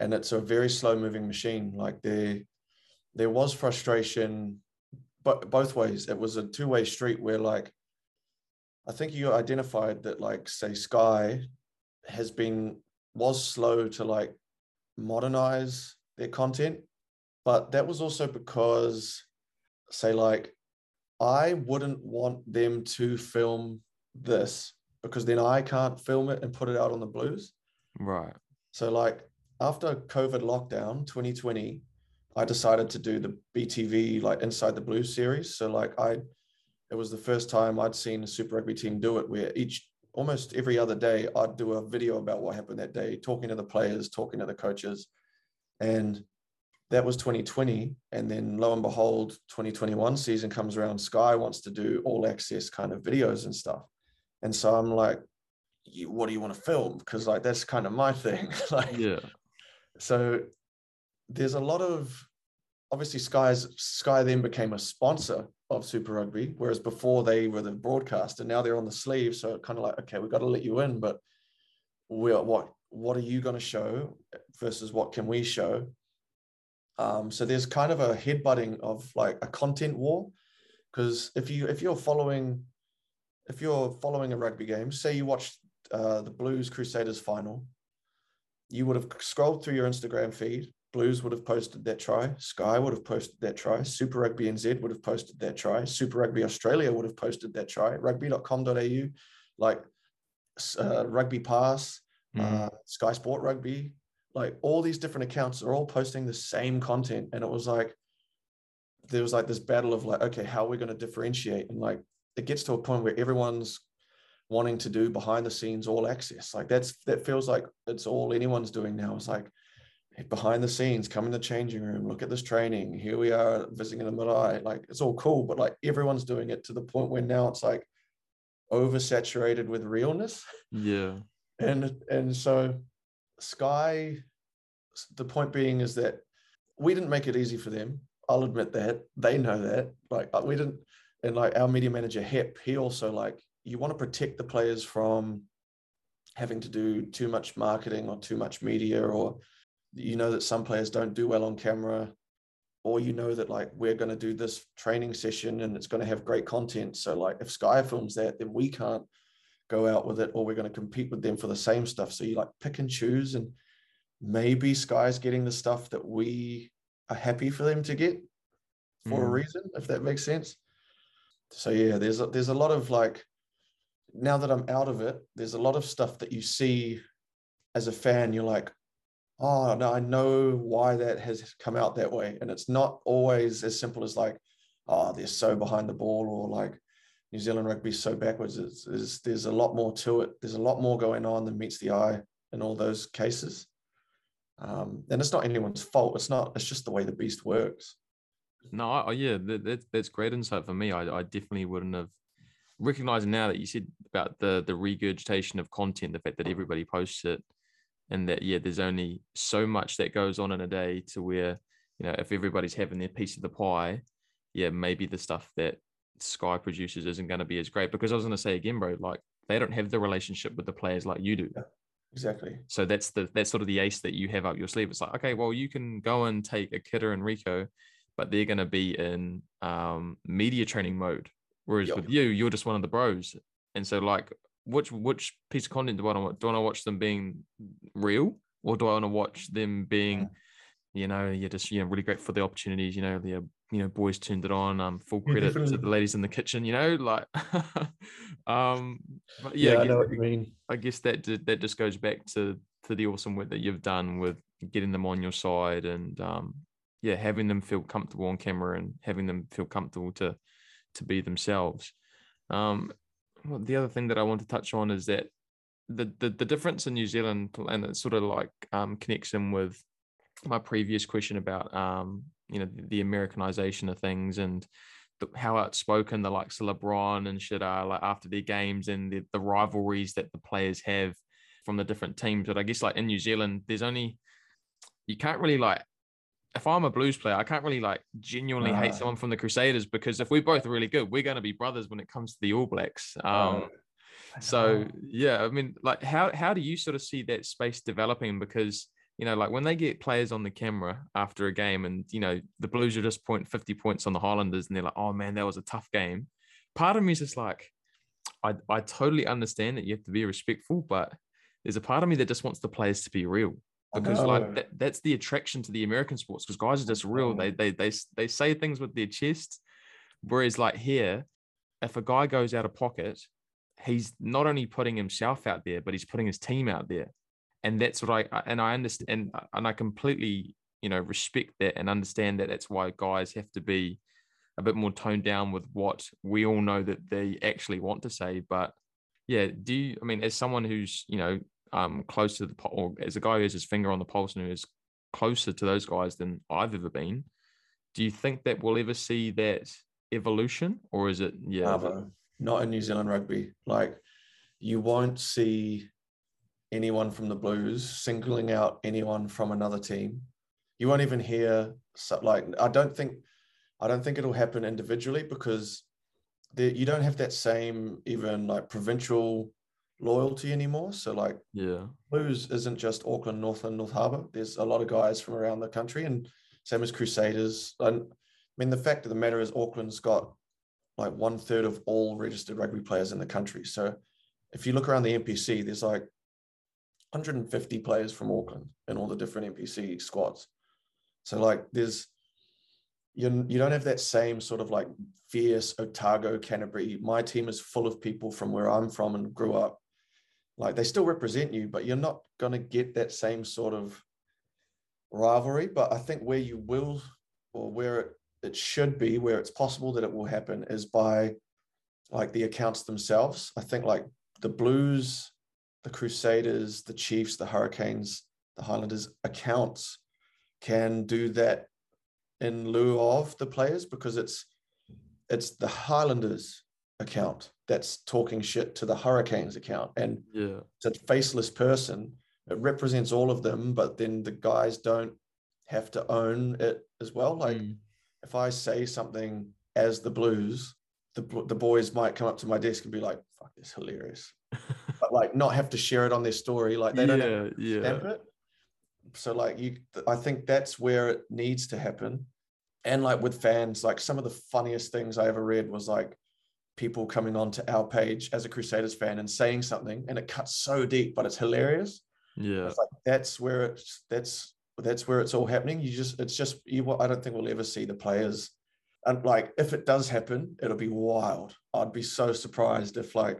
and it's a very slow moving machine. Like there, there was frustration but both ways. It was a two way street where like I think you identified that like say Sky has been was slow to like modernize their content, but that was also because say like I wouldn't want them to film this because then I can't film it and put it out on the blues. Right. So like after COVID lockdown 2020, I decided to do the BTV like Inside the Blue series. So like I, it was the first time I'd seen a Super Rugby team do it, where each almost every other day I'd do a video about what happened that day, talking to the players, talking to the coaches, and that was 2020. And then lo and behold, 2021 season comes around. Sky wants to do all access kind of videos and stuff, and so I'm like, what do you want to film? Because like that's kind of my thing. like yeah. So there's a lot of obviously Sky's Sky then became a sponsor of Super Rugby, whereas before they were the broadcaster. Now they're on the sleeve, so kind of like okay, we've got to let you in, but we what what are you going to show versus what can we show? Um, so there's kind of a headbutting of like a content war, because if you if you're following if you're following a rugby game, say you watch uh, the Blues Crusaders final, you would have scrolled through your Instagram feed Blues would have posted that try. Sky would have posted that try. Super Rugby NZ would have posted that try. Super Rugby Australia would have posted that try. Rugby.com.au, like uh, Rugby Pass, mm. uh, Sky Sport Rugby, like all these different accounts are all posting the same content. And it was like, there was like this battle of like, okay, how are we going to differentiate? And like, it gets to a point where everyone's wanting to do behind the scenes all access. Like that's, that feels like it's all anyone's doing now. It's like, behind the scenes, come in the changing room, look at this training. Here we are visiting the marae. Like it's all cool, but like everyone's doing it to the point where now it's like oversaturated with realness. Yeah. And and so Sky, the point being is that we didn't make it easy for them. I'll admit that. They know that. Like uh, we didn't, and like our media manager Hep, he also like you want to protect the players from having to do too much marketing or too much media or you know that some players don't do well on camera or you know that like we're going to do this training session and it's going to have great content. So like if sky films that then we can't go out with it or we're going to compete with them for the same stuff. So you like pick and choose and maybe sky's getting the stuff that we are happy for them to get for mm. a reason if that makes sense. So yeah there's a, there's a lot of like now that i'm out of it there's a lot of stuff that you see as a fan you're like oh no i know why that has come out that way. And it's not always as simple as like oh they're so behind the ball or like new zealand rugby is so backwards. It's, it's, there's a lot more to it. There's a lot more going on than meets the eye in all those cases. Um, and it's not anyone's fault. It's not it's just the way the beast works. No, I, yeah, that, that's great insight for me. I, I definitely wouldn't have recognizing now that you said about the the regurgitation of content, the fact that everybody posts it, and that yeah, there's only so much that goes on in a day to where you know if everybody's having their piece of the pie, yeah, maybe the stuff that Sky produces isn't going to be as great. Because I was going to say again, bro, like they don't have the relationship with the players like you do. Yeah, exactly. So that's the that's sort of the ace that you have up your sleeve. It's like okay, well you can go and take Akira and Rieko, but they're going to be in um, media training mode Whereas yep. with you, you're just one of the bros. And so like which which piece of content do I want do I want to watch them being real or do I want to watch them being, you know, you're just you know really great for the opportunities, you know, the you know, boys turned it on. Um, full credit to the ladies in the kitchen, you know, like um but yeah, yeah I, guess, know what you mean. I guess that that just goes back to to the awesome work that you've done with getting them on your side and um yeah, having them feel comfortable on camera and having them feel comfortable to to be themselves. Um, well, the other thing that I want to touch on is that the the, the difference in New Zealand and it sort of like um, connects in with my previous question about um, you know the, the Americanization of things and the, how outspoken the likes of LeBron and shit are like after their games and the, the rivalries that the players have from the different teams. But I guess like in New Zealand, there's only you can't really like if I'm a blues player, I can't really like genuinely hate someone from the Crusaders because if we're both really good, we're going to be brothers when it comes to the All Blacks. Um, so yeah, I mean, like, how how do you sort of see that space developing? Because you know, like when they get players on the camera after a game, and you know, the Blues are just point fifty points on the Highlanders, and they're like, "Oh man, that was a tough game." Part of me is just like, I I totally understand that you have to be respectful, but there's a part of me that just wants the players to be real because like that, that's the attraction to the American sports because guys are just real. They they they they say things with their chest, whereas like here, if a guy goes out of pocket, he's not only putting himself out there, but he's putting his team out there, and that's what I and I understand and, and I completely you know respect that and understand that that's why guys have to be a bit more toned down with what we all know that they actually want to say, but yeah do you i mean as someone who's you know um, close to the or as a guy who has his finger on the pulse and who is closer to those guys than I've ever been. Do you think that we'll ever see that evolution, or is it yeah? Never. Not in New Zealand rugby. Like you won't see anyone from the Blues singling out anyone from another team. You won't even hear like I don't think I don't think it'll happen individually because you don't have that same even like provincial loyalty anymore. So like yeah, Blues isn't just Auckland, Northland, North Harbour. There's a lot of guys from around the country, and same as Crusaders. And I mean, the fact of the matter is, Auckland's got like one third of all registered rugby players in the country. So if you look around the NPC, there's like 150 players from Auckland in all the different NPC squads. So like there's you you don't have that same sort of like fierce Otago Canterbury. My team is full of people from where I'm from and grew up like they still represent you, but you're not going to get that same sort of rivalry. But I think where you will, or where it, it should be, where it's possible that it will happen, is by like the accounts themselves. I think like the Blues, the Crusaders, the Chiefs, the Hurricanes, the Highlanders accounts can do that in lieu of the players because it's it's the Highlanders account that's talking shit to the Hurricanes account. And yeah, it's a faceless person. It represents all of them, but then the guys don't have to own it as well. Like mm. if I say something as the blues, the, the boys might come up to my desk and be like, fuck, this hilarious. but like not have to share it on their story. Like they don't yeah, yeah. stamp it. So like you I think that's where it needs to happen. And like with fans, like some of the funniest things I ever read was like people coming onto our page as a Crusaders fan and saying something, and it cuts so deep, but it's hilarious. Yeah, it's like that's where it's that's that's where it's all happening. You just it's just you. I don't think we'll ever see the players, and like if it does happen, it'll be wild. I'd be so surprised if like,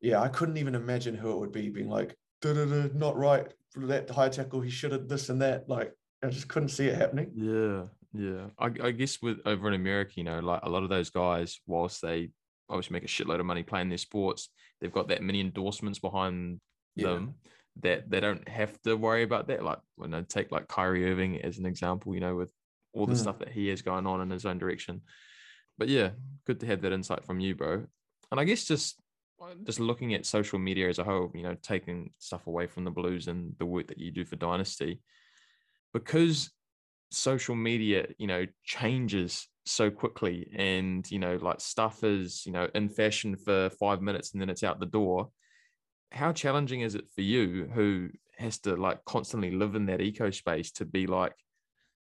yeah, I couldn't even imagine who it would be being like, not right for that high tackle. He should have this and that. Like I just couldn't see it happening. Yeah, yeah. I, I, guess with over in America, you know, like a lot of those guys, whilst they obviously make a shitload of money playing their sports. They've got that many endorsements behind yeah. them that they don't have to worry about that. Like when I take like Kyrie Irving as an example, you know, with all the Mm. stuff that he has going on in his own direction. But yeah, good to have that insight from you, bro. And I guess just just looking at social media as a whole, you know, taking stuff away from the Blues and the work that you do for Dynasty, because social media, you know, changes so quickly and, you know, like stuff is, you know, in fashion for five minutes and then it's out the door. How challenging is it for you who has to like constantly live in that eco space to be like,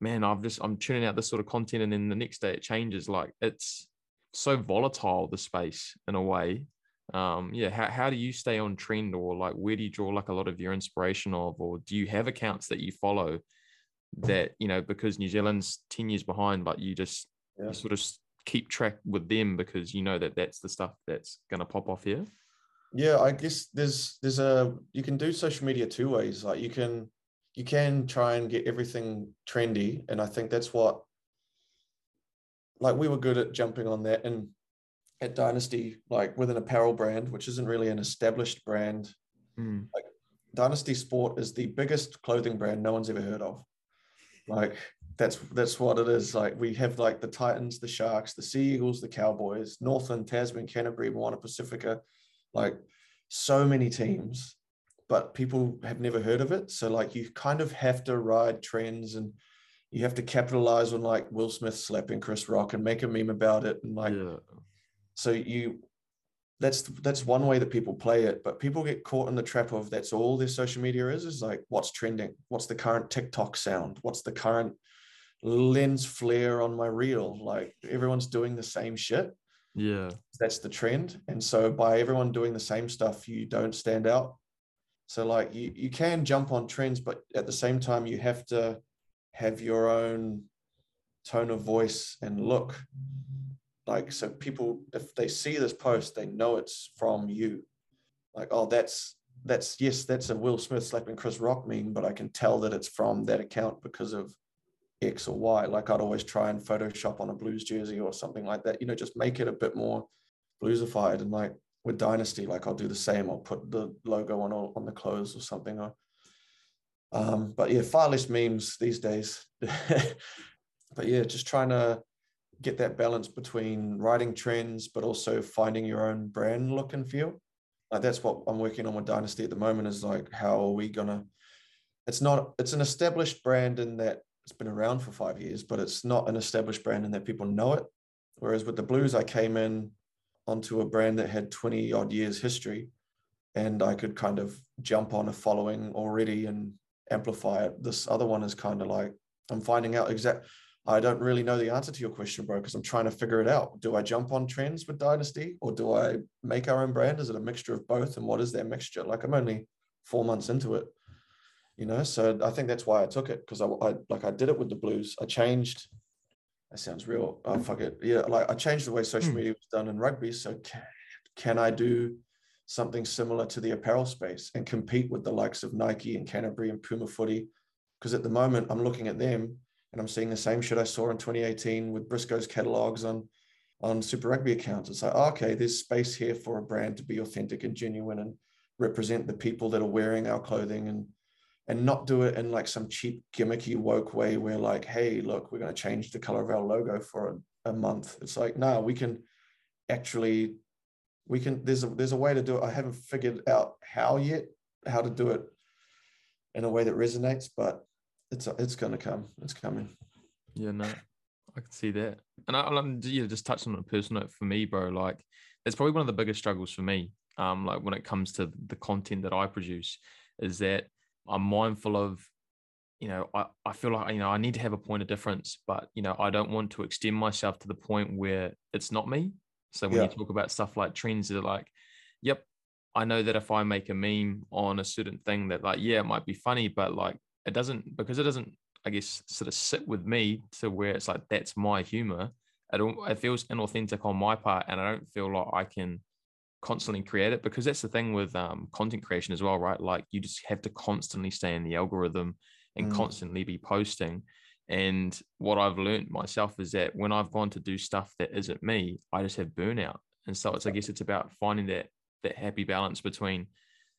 man, I've just, I'm tuning out this sort of content and then the next day it changes. Like it's so volatile, the space in a way. Um, yeah, how, how do you stay on trend or like where do you draw like a lot of your inspiration of, or do you have accounts that you follow that, you know, because New Zealand's 10 years behind, but you just Yeah. you sort of keep track with them because you know that that's the stuff that's going to pop off here? Yeah, I guess there's there's a you can do social media two ways. Like you can you can try and get everything trendy, and I think that's what like we were good at jumping on that and at Dynasty, like with an apparel brand, which isn't really an established brand. Mm. Dynasty Sport is the biggest clothing brand no one's ever heard of. Like that's that's what it is. Like we have like the Titans, the Sharks, the Sea Eagles, the Cowboys, Northland, Tasman, Canterbury, Moana Pacifica, like so many teams, but people have never heard of it. So like you kind of have to ride trends and you have to capitalize on like Will Smith slapping Chris Rock and make a meme about it and like yeah. so you that's that's one way that people play it but people get caught in the trap of that's all their social media is is like what's trending what's the current tiktok sound what's the current lens flare on my reel. Like everyone's doing the same shit. Yeah. that's the trend. And so by everyone doing the same stuff you don't stand out. So like you you can jump on trends but at the same time you have to have your own tone of voice and look. Like so people if they see this post they know it's from you. Like oh that's that's yes that's a will smith slapping chris rock meme but i can tell that it's from that account because of x or y like i'd always try and photoshop on a blues jersey or something like that you know just make it a bit more bluesified. And like with dynasty like i'll do the same. I'll put the logo on on the clothes or something or um but yeah far less memes these days. But yeah just trying to get that balance between writing trends but also finding your own brand look and feel. Like that's what i'm working on with dynasty at the moment is like how are we gonna it's not it's an established brand in that it's been around for five years but it's not an established brand and that people know it whereas with the blues i came in onto a brand that had 20 odd years history and i could kind of jump on a following already and amplify it this other one is kind of like i'm finding out exact I don't really know the answer to your question, bro, because I'm trying to figure it out. Do I jump on trends with Dynasty or do I make our own brand? Is it a mixture of both? And what is that mixture? Like I'm only four months into it, you know? So I think that's why I took it because I, I like I did it with the blues. I changed. That sounds real. Oh, fuck it. Yeah. Like I changed the way social Hmm. media was done in rugby. So can, can I do something similar to the apparel space and compete with the likes of Nike and Canterbury and Puma Footy? Because at the moment I'm looking at them and I'm seeing the same shit I saw in 2018 with Briscoe's catalogs on on Super Rugby accounts. It's like, oh, okay, there's space here for a brand to be authentic and genuine and represent the people that are wearing our clothing and and not do it in like some cheap gimmicky woke way where like, hey, look, we're going to change the color of our logo for a, a month. It's like, no, we can actually we can there's a there's a way to do it. I haven't figured out how yet, how to do it in a way that resonates, but it's it's gonna come. It's coming. Yeah, no, I can see that. And I, I'm yeah, just touching on a personal note for me, bro. Like, it's probably one of the biggest struggles for me. Um, like when it comes to the content that I produce, is that I'm mindful of, you know, I, I feel like you know I need to have a point of difference, but you know I don't want to extend myself to the point where it's not me. So when Yeah. you talk about stuff like trends, they're like, yep, I know that if I make a meme on a certain thing, that like yeah, it might be funny, but like it doesn't because it doesn't I guess sort of sit with me to where it's like that's my humor. It it feels inauthentic on my part, and I don't feel like I can constantly create it because that's the thing with um, content creation as well, right? Like you just have to constantly stay in the algorithm and Mm. constantly be posting. And what I've learned myself is that when I've gone to do stuff that isn't me, I just have burnout. And so it's I guess it's about finding that that happy balance between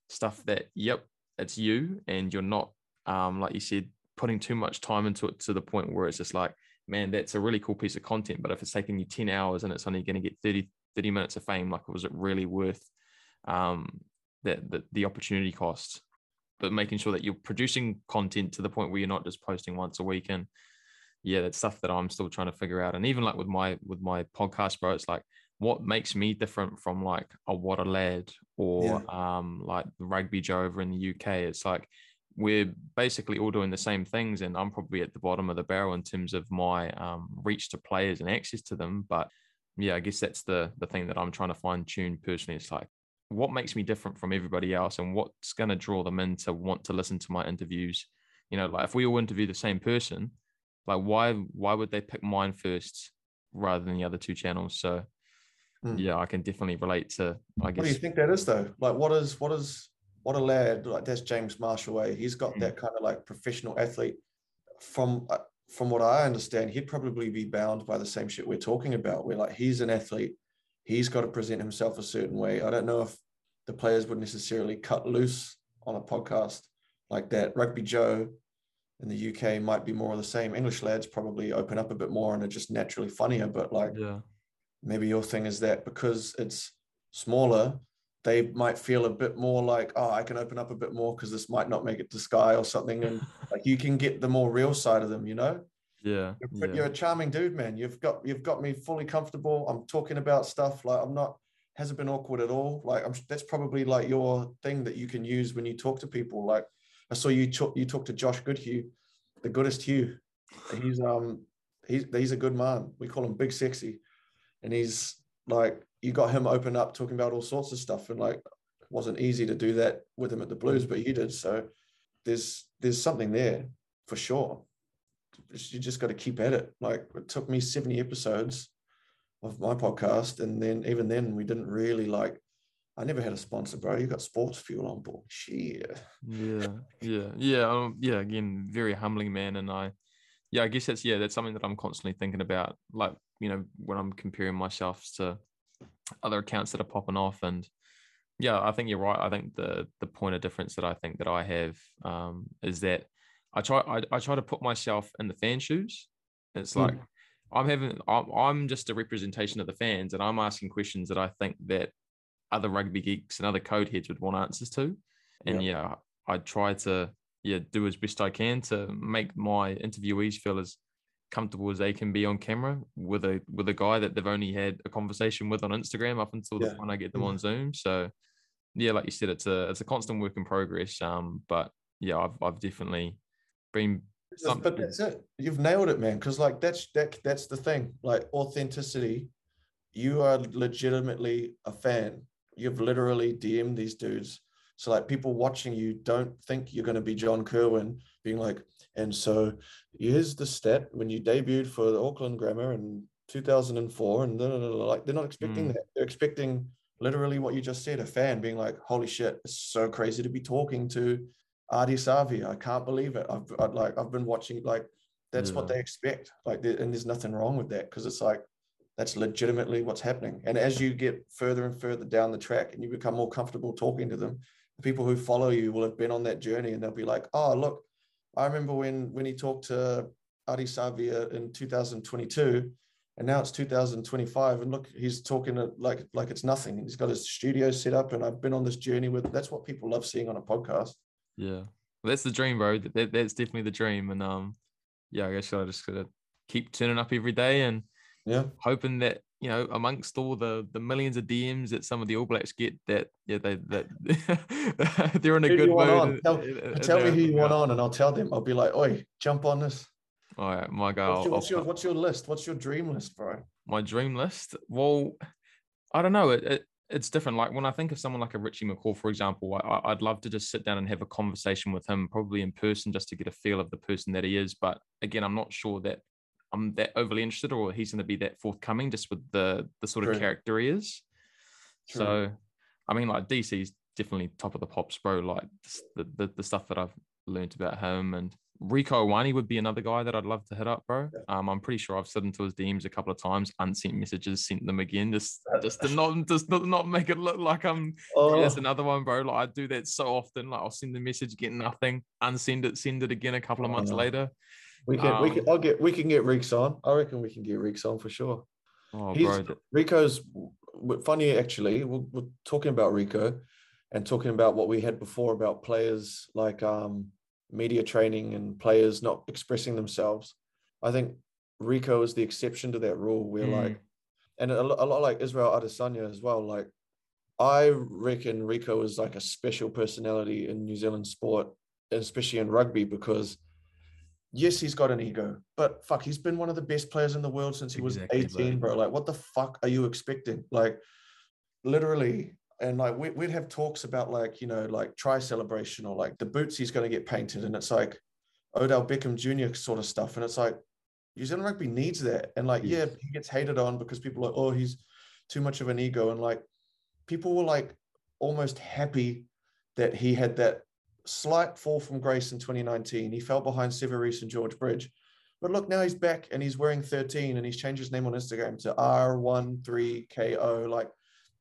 stuff that yep, it's you and you're not um like you said putting too much time into it to the point where it's just like man, that's a really cool piece of content. But if it's taking you 10 hours and it's only going to get 30, 30 minutes of fame, like was it really worth um, that the, the opportunity cost? But making sure that you're producing content to the point where you're not just posting once a week. And yeah, that's stuff that I'm still trying to figure out. And even like with my with my podcast, bro, it's like what makes me different from like a water lad or yeah. um like rugby Joe over in the UK. It's like we're basically all doing the same things and i'm probably at the bottom of the barrel in terms of my um, reach to players and access to them but yeah i guess that's the the thing that i'm trying to fine tune personally it's like what makes me different from everybody else and what's going to draw them in to want to listen to my interviews you know like if we all interview the same person like why why would they pick mine first rather than the other two channels so mm. yeah i can definitely relate to i guess what do you think that is though like what is what is what a lad like that's James Marshall way. He's got mm. that kind of like professional athlete. From uh, from what I understand, he'd probably be bound by the same shit we're talking about. We're like he's an athlete, he's got to present himself a certain way. I don't know if the players would necessarily cut loose on a podcast like that. Rugby Joe in the UK might be more of the same. English lads probably open up a bit more and are just naturally funnier. But like, yeah, maybe your thing is that because it's smaller, they might feel a bit more like, oh, I can open up a bit more because this might not make it to Sky or something. And like you can get the more real side of them, you know? Yeah you're, yeah. you're, a charming dude, man. You've got you've got me fully comfortable. I'm talking about stuff like I'm not hasn't been awkward at all. Like I'm that's probably like your thing that you can use when you talk to people. Like I saw you talk you talk to Josh Goodhue, the goodest Hugh. He's um he's he's a good man. We call him Big Sexy, and he's like you got him open up talking about all sorts of stuff and like it wasn't easy to do that with him at the blues but you did so there's there's something there for sure you just got to keep at it like it took me 70 episodes of my podcast and then even then we didn't really like I never had a sponsor, bro. You got sports fuel on board. Shit. Yeah, yeah, yeah. Um, yeah. Again, very humbling, man. And I, yeah, I guess that's yeah, that's something that I'm constantly thinking about. Like, you know, when I'm comparing myself to other accounts that are popping off and yeah i think you're right i think the the point of difference that i think that i have um, is that i try I, I, try to put myself in the fan shoes it's hmm. like mm. i'm having I'm, I'm just a representation of the fans and i'm asking questions that i think that other rugby geeks and other code heads would want answers to and yeah, yeah i try to yeah do as best i can to make my interviewees feel as comfortable as they can be on camera with a with a guy that they've only had a conversation with on Instagram up until yeah. the point I get them on Zoom. So yeah, like you said, it's a it's a constant work in progress. Um, but yeah, I've I've definitely been. But that's it. You've nailed it, man. Because like that's that that's the thing. Like authenticity. You are legitimately a fan. You've literally DM'd these dudes. So like people watching you don't think you're going to be John Kirwan being like, and so here's the stat when you debuted for the Auckland Grammar in 2004, and like they're not expecting mm. that. They're expecting literally what you just said, a fan being like, "Holy shit, it's so crazy to be talking to Ardie Savea. I can't believe it. I've, I've like I've been watching like that's yeah. what they expect. Like, and there's nothing wrong with that because it's like that's legitimately what's happening. And as you get further and further down the track and you become more comfortable talking to them, the people who follow you will have been on that journey and they'll be like, "Oh, look, I remember when when he talked to Ardie Savea in 2022, and now it's 2025, and look, he's talking like like it's nothing. He's got his studio set up, and I've been on this journey with. That's what people love seeing on a podcast. Yeah, well, that's the dream, bro. That, that's definitely the dream, and um, yeah, I guess I just gotta keep turning up every day and yeah, hoping that you know, amongst all the the millions of DMs that some of the All Blacks get, that yeah, they that they're in a who good mood. Tell, tell me who you want on, and I'll tell them. I'll be like, "Oi, jump on this." All right, my guy. What's your, what's, your, what's your list? What's your dream list, bro? My dream list. Well, I don't know. It, it it's different. Like when I think of someone like a Richie McCaw, for example, I, would love to just sit down and have a conversation with him, probably in person, just to get a feel of the person that he is. But again, I'm not sure that I'm that overly interested or he's going to be that forthcoming just with the the sort True. of character he is. True. So, I mean, like DC's definitely top of the pops, bro. Like the, the, the stuff that I've learned about him and Rieko Ioane would be another guy that I'd love to hit up, bro. Yeah. Um, I'm pretty sure I've slid into his DMs a couple of times, unsent messages, sent them again, just just to not just not, not make it look like I'm. Oh. That's another one, bro. Like I do that so often. Like I'll send the message, get nothing, unsend it, send it again a couple of months oh. later We can, we can, Um, I'll get, we can get Reeks on. I reckon we can get Reeks on for sure. Oh, He's bro, Rieko's funny actually. We're, we're talking about Rieko and talking about what we had before about players like um, media training and players not expressing themselves. I think Rieko is the exception to that rule. Where Mm. like, and a, a lot like Israel Adesanya as well. Like, I reckon Rieko is like a special personality in New Zealand sport, especially in rugby, because yes, he's got an ego, but fuck, he's been one of the best players in the world since he was Exactly, 18, bro. Like, what the fuck are you expecting? Like, literally, and like we, we'd have talks about like, you know, like try celebration or like the boots he's going to get painted. And it's like Odell Beckham Jr. sort of stuff. And it's like, New Zealand rugby needs that. And like, yeah, he gets hated on because people are like, oh, he's too much of an ego. And like, people were like almost happy that he had that slight fall from grace in 2019. He fell behind Sevu Reece and George Bridge. But look, now he's back and he's wearing 13 and he's changed his name on Instagram to R13KO. Like,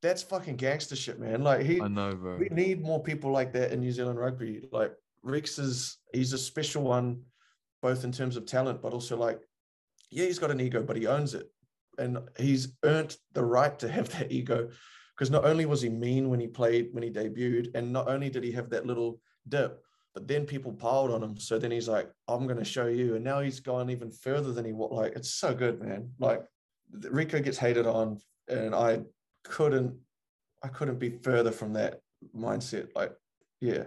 that's fucking gangster shit, man. Like, he, I know, bro. we need more people like that in New Zealand rugby. Like, Rex is, he's a special one, both in terms of talent, but also like, yeah, he's got an ego, but he owns it. And he's earned the right to have that ego because not only was he mean when he played, when he debuted, and not only did he have that little dip, but then people piled on him. So then he's like, I'm going to show you. And now he's gone even further than he was. Like, it's so good, man. Like, Rieko gets hated on, and I couldn't, I couldn't be further from that mindset. Like, yeah.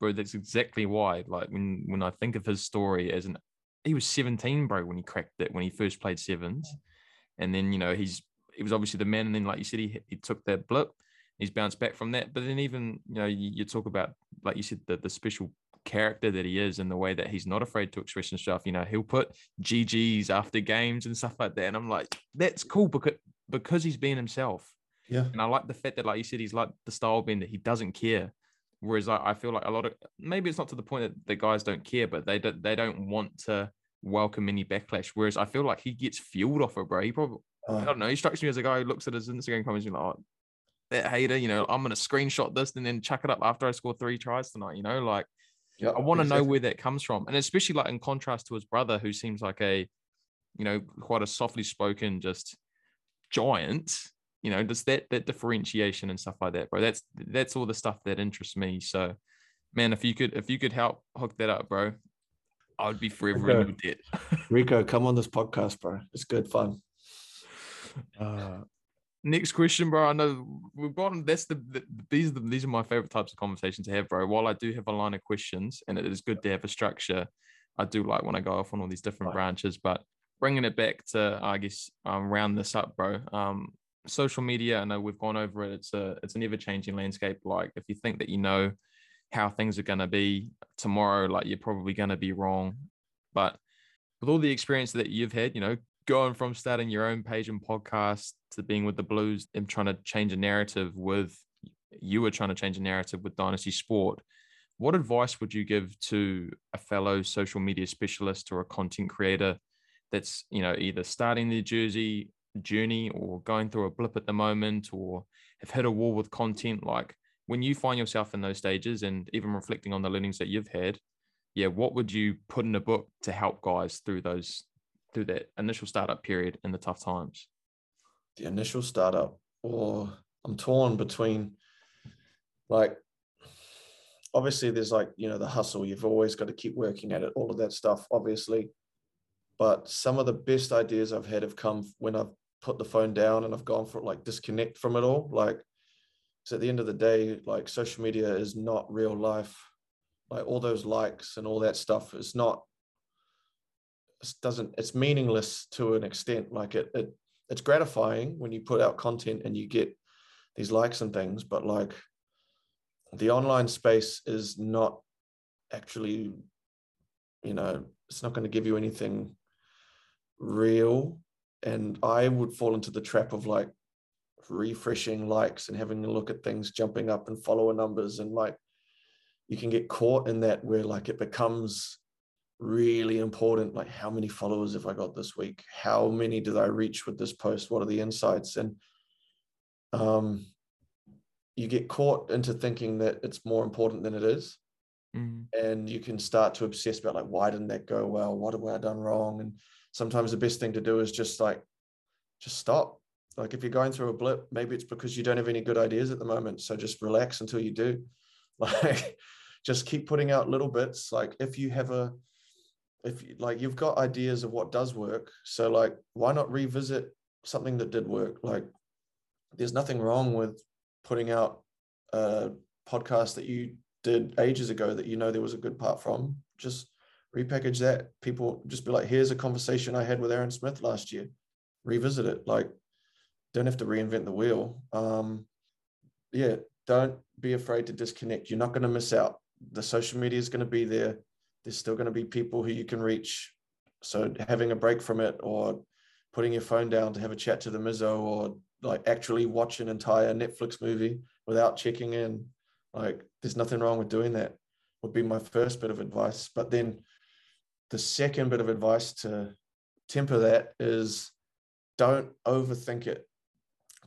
bro. That's exactly why. Like when when I think of his story as an, he was 17, bro, when he cracked it when he first played sevens, and then you know he's he was obviously the man, and then like you said, he he took that blip, he's bounced back from that. But then even you know you, you talk about like you said the the special character that he is and the way that he's not afraid to express himself. You know he'll put GGs after games and stuff like that, and I'm like that's cool because because he's being himself. Yeah. And I like the fact that, like you said, he's like the style bender. He doesn't care. Whereas I, I feel like a lot of maybe it's not to the point that the guys don't care, but they don't they don't want to welcome any backlash. Whereas I feel like he gets fueled off it, bro. He probably I Uh, don't know. He strikes me as a guy who looks at his Instagram comments and like, oh, that hater, you know, I'm gonna screenshot this and then chuck it up after I score three tries tonight. You know, like yeah, I want to know where that comes from, and especially like in contrast to his brother, who seems like a, you know, quite a softly spoken, just giant. You know, just that that differentiation and stuff like that, bro. That's that's all the stuff that interests me. So, man, if you could if you could help hook that up, bro, I would be forever in your debt. Rieko, come on this podcast, bro. It's good fun. Uh, next question, bro. I know we've gotten that's the, the these are the, these are my favorite types of conversations to have, bro. While I do have a line of questions and it is good to have a structure, I do like when I go off on all these different Right. branches. But bringing it back to, I guess, um, round this up, bro. Um, social media. I know we've gone over it. It's a it's an ever changing landscape. Like if you think that you know how things are going to be tomorrow, like you're probably going to be wrong. But with all the experience that you've had, you know, going from starting your own page and podcast to being with the Blues and trying to change a narrative with you were trying to change a narrative with Dynasty Sport. What advice would you give to a fellow social media specialist or a content creator that's, you know, either starting their jersey journey or going through a blip at the moment or have hit a wall with content? Like when you find yourself in those stages and even reflecting on the learnings that you've had, yeah, what would you put in a book to help guys through those through that initial startup period and the tough times? the initial startup or I'm torn between like obviously there's like you know the hustle you've always got to keep working at it all of that stuff obviously but some of the best ideas I've had have come when I've put the phone down and I've gone for like disconnect from it all like so at the end of the day like social media is not real life like all those likes and all that stuff is not doesn't it's meaningless to an extent like it, it it's gratifying when you put out content and you get these likes and things but like the online space is not actually you know it's not going to give you anything real. And i would fall into the trap of like refreshing likes and having a look at things jumping up and follower numbers and like you can get caught in that where like it becomes really important like how many followers have i got this week? How many did i reach with this post? What are the insights? And um you get caught into thinking that it's more important than it is. Mm. and you can start to obsess about like why didn't that go well? What have i done wrong? And sometimes the best thing to do is just like just stop. Like if you're going through a blip maybe it's because you don't have any good ideas at the moment. So just relax until you do. Like just keep putting out little bits. Like if you have a if like you've got ideas of what does work so like why not revisit something that did work? Like there's nothing wrong with putting out a podcast that you did ages ago that you know there was a good part from. Just repackage that. People just be like here's a conversation i had with aaron smith last year. Revisit it. Like don't have to reinvent the wheel. Um yeah don't be afraid to disconnect. You're not going to miss out. The social media is going to be there there's still going to be people who you can reach. So having a break from it or putting your phone down to have a chat to the mizzo or like actually watch an entire netflix movie without checking in like there's nothing wrong with doing that would be my first bit of advice. But then the second bit of advice to temper that is don't overthink it.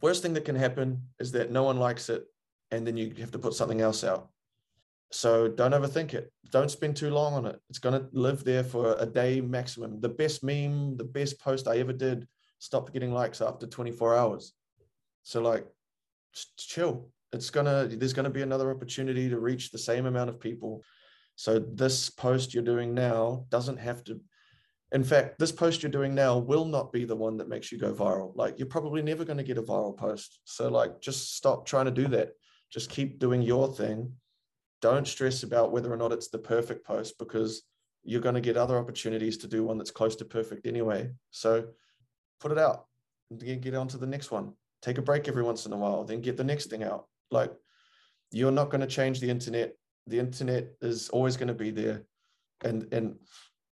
Worst thing that can happen is that no one likes it and then you have to put something else out so don't overthink it. Don't spend too long on it. It's going to live there for a day maximum. The best meme the best post i ever did stopped getting likes after 24 hours. So like chill. It's gonna there's gonna be another opportunity to reach the same amount of people. So this post you're doing now doesn't have to in fact this post you're doing now will not be the one that makes you go viral. Like you're probably never going to get a viral post. So like just stop trying to do that. Just keep doing your thing don't stress about whether or not it's the perfect post because you're going to get other opportunities to do one that's close to perfect anyway so put it out get on to the next one take a break every once in a while then get the next thing out like you're not going to change the internet. The internet is always going to be there. And and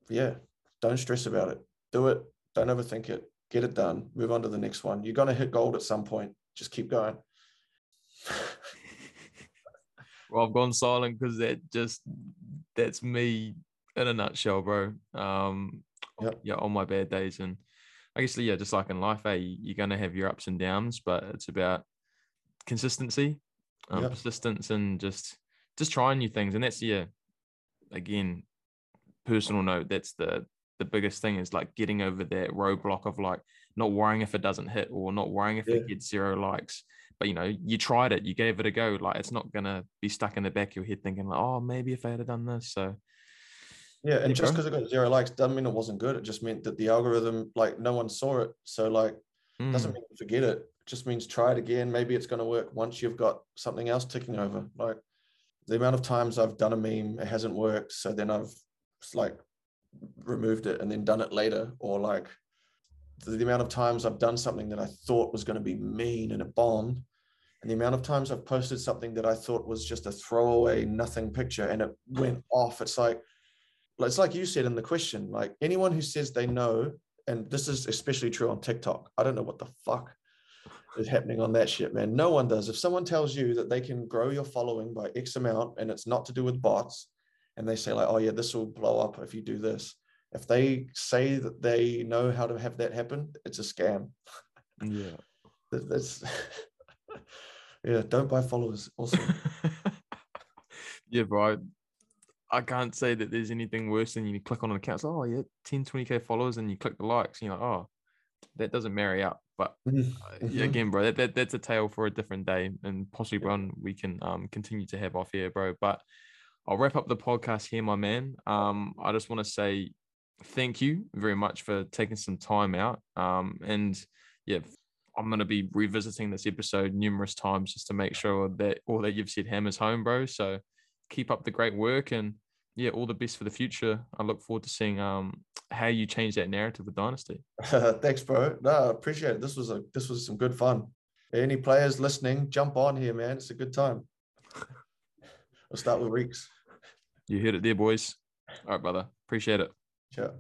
yeah, don't stress about it. Do it. Don't overthink it. Get it done. Move on to the next one. You're going to hit gold at some point. Just keep going. well, I've gone silent because that just that's me in a nutshell, bro. Um, Yep. yeah, on my bad days, and I guess yeah, just like in life, eh, you're gonna have your ups and downs, but it's about consistency, um, Yeah. persistence, and just just trying new things. And that's yeah, again, personal note. That's the the biggest thing is like getting over that roadblock of like not worrying if it doesn't hit or not worrying if Yeah. it gets zero likes. But you know, you tried it, you gave it a go. Like it's not gonna be stuck in the back of your head thinking like, oh, maybe if I had done this. So Yeah, and just because it got zero likes doesn't mean it wasn't good. It just meant that the algorithm, like no one saw it. So like doesn't mm, mean forget it. It just means try it again. Maybe it's going to work once you've got something else ticking over. Like the amount of times I've done a meme, it hasn't worked. So then I've like removed it and then done it later. Or like the, amount of times I've done something that I thought was going to be mean and a bombed. And the amount of times I've posted something that I thought was just a throwaway nothing picture and it went off. It's like, it's like you said in the question, like anyone who says they know, and this is especially true on TikTok. I don't know what the fuck is happening on that shit, man. No one does. If someone tells you that they can grow your following by X amount and it's not to do with bots, and they say, like, oh, yeah, this will blow up if you do this. If they say that they know how to have that happen, it's a scam. yeah. That- That's, yeah, don't buy followers. Also, yeah, bro. I, I can't say that there's anything worse than you click on an account. Oh, yeah, 10, 20K followers, and you click the likes, and you're like, oh, that doesn't marry up. But Mhm, uh, yeah, again, bro, that, that that's a tale for a different day, and possibly one we can um continue to have off here, bro. But I'll wrap up the podcast here, my man. Um, I just want to say thank you very much for taking some time out. Um, and yeah, I'm gonna be revisiting this episode numerous times just to make sure that all that you've said hammers home, bro. So keep up the great work and yeah, all the best for the future. I look forward to seeing um how you change that narrative with Dynasty. Thanks, bro. No, I appreciate it. This was a this was some good fun. Any players listening, jump on here, man. It's a good time. We'll start with Reeks. You heard it there, boys. All right, brother. Appreciate it. Ciao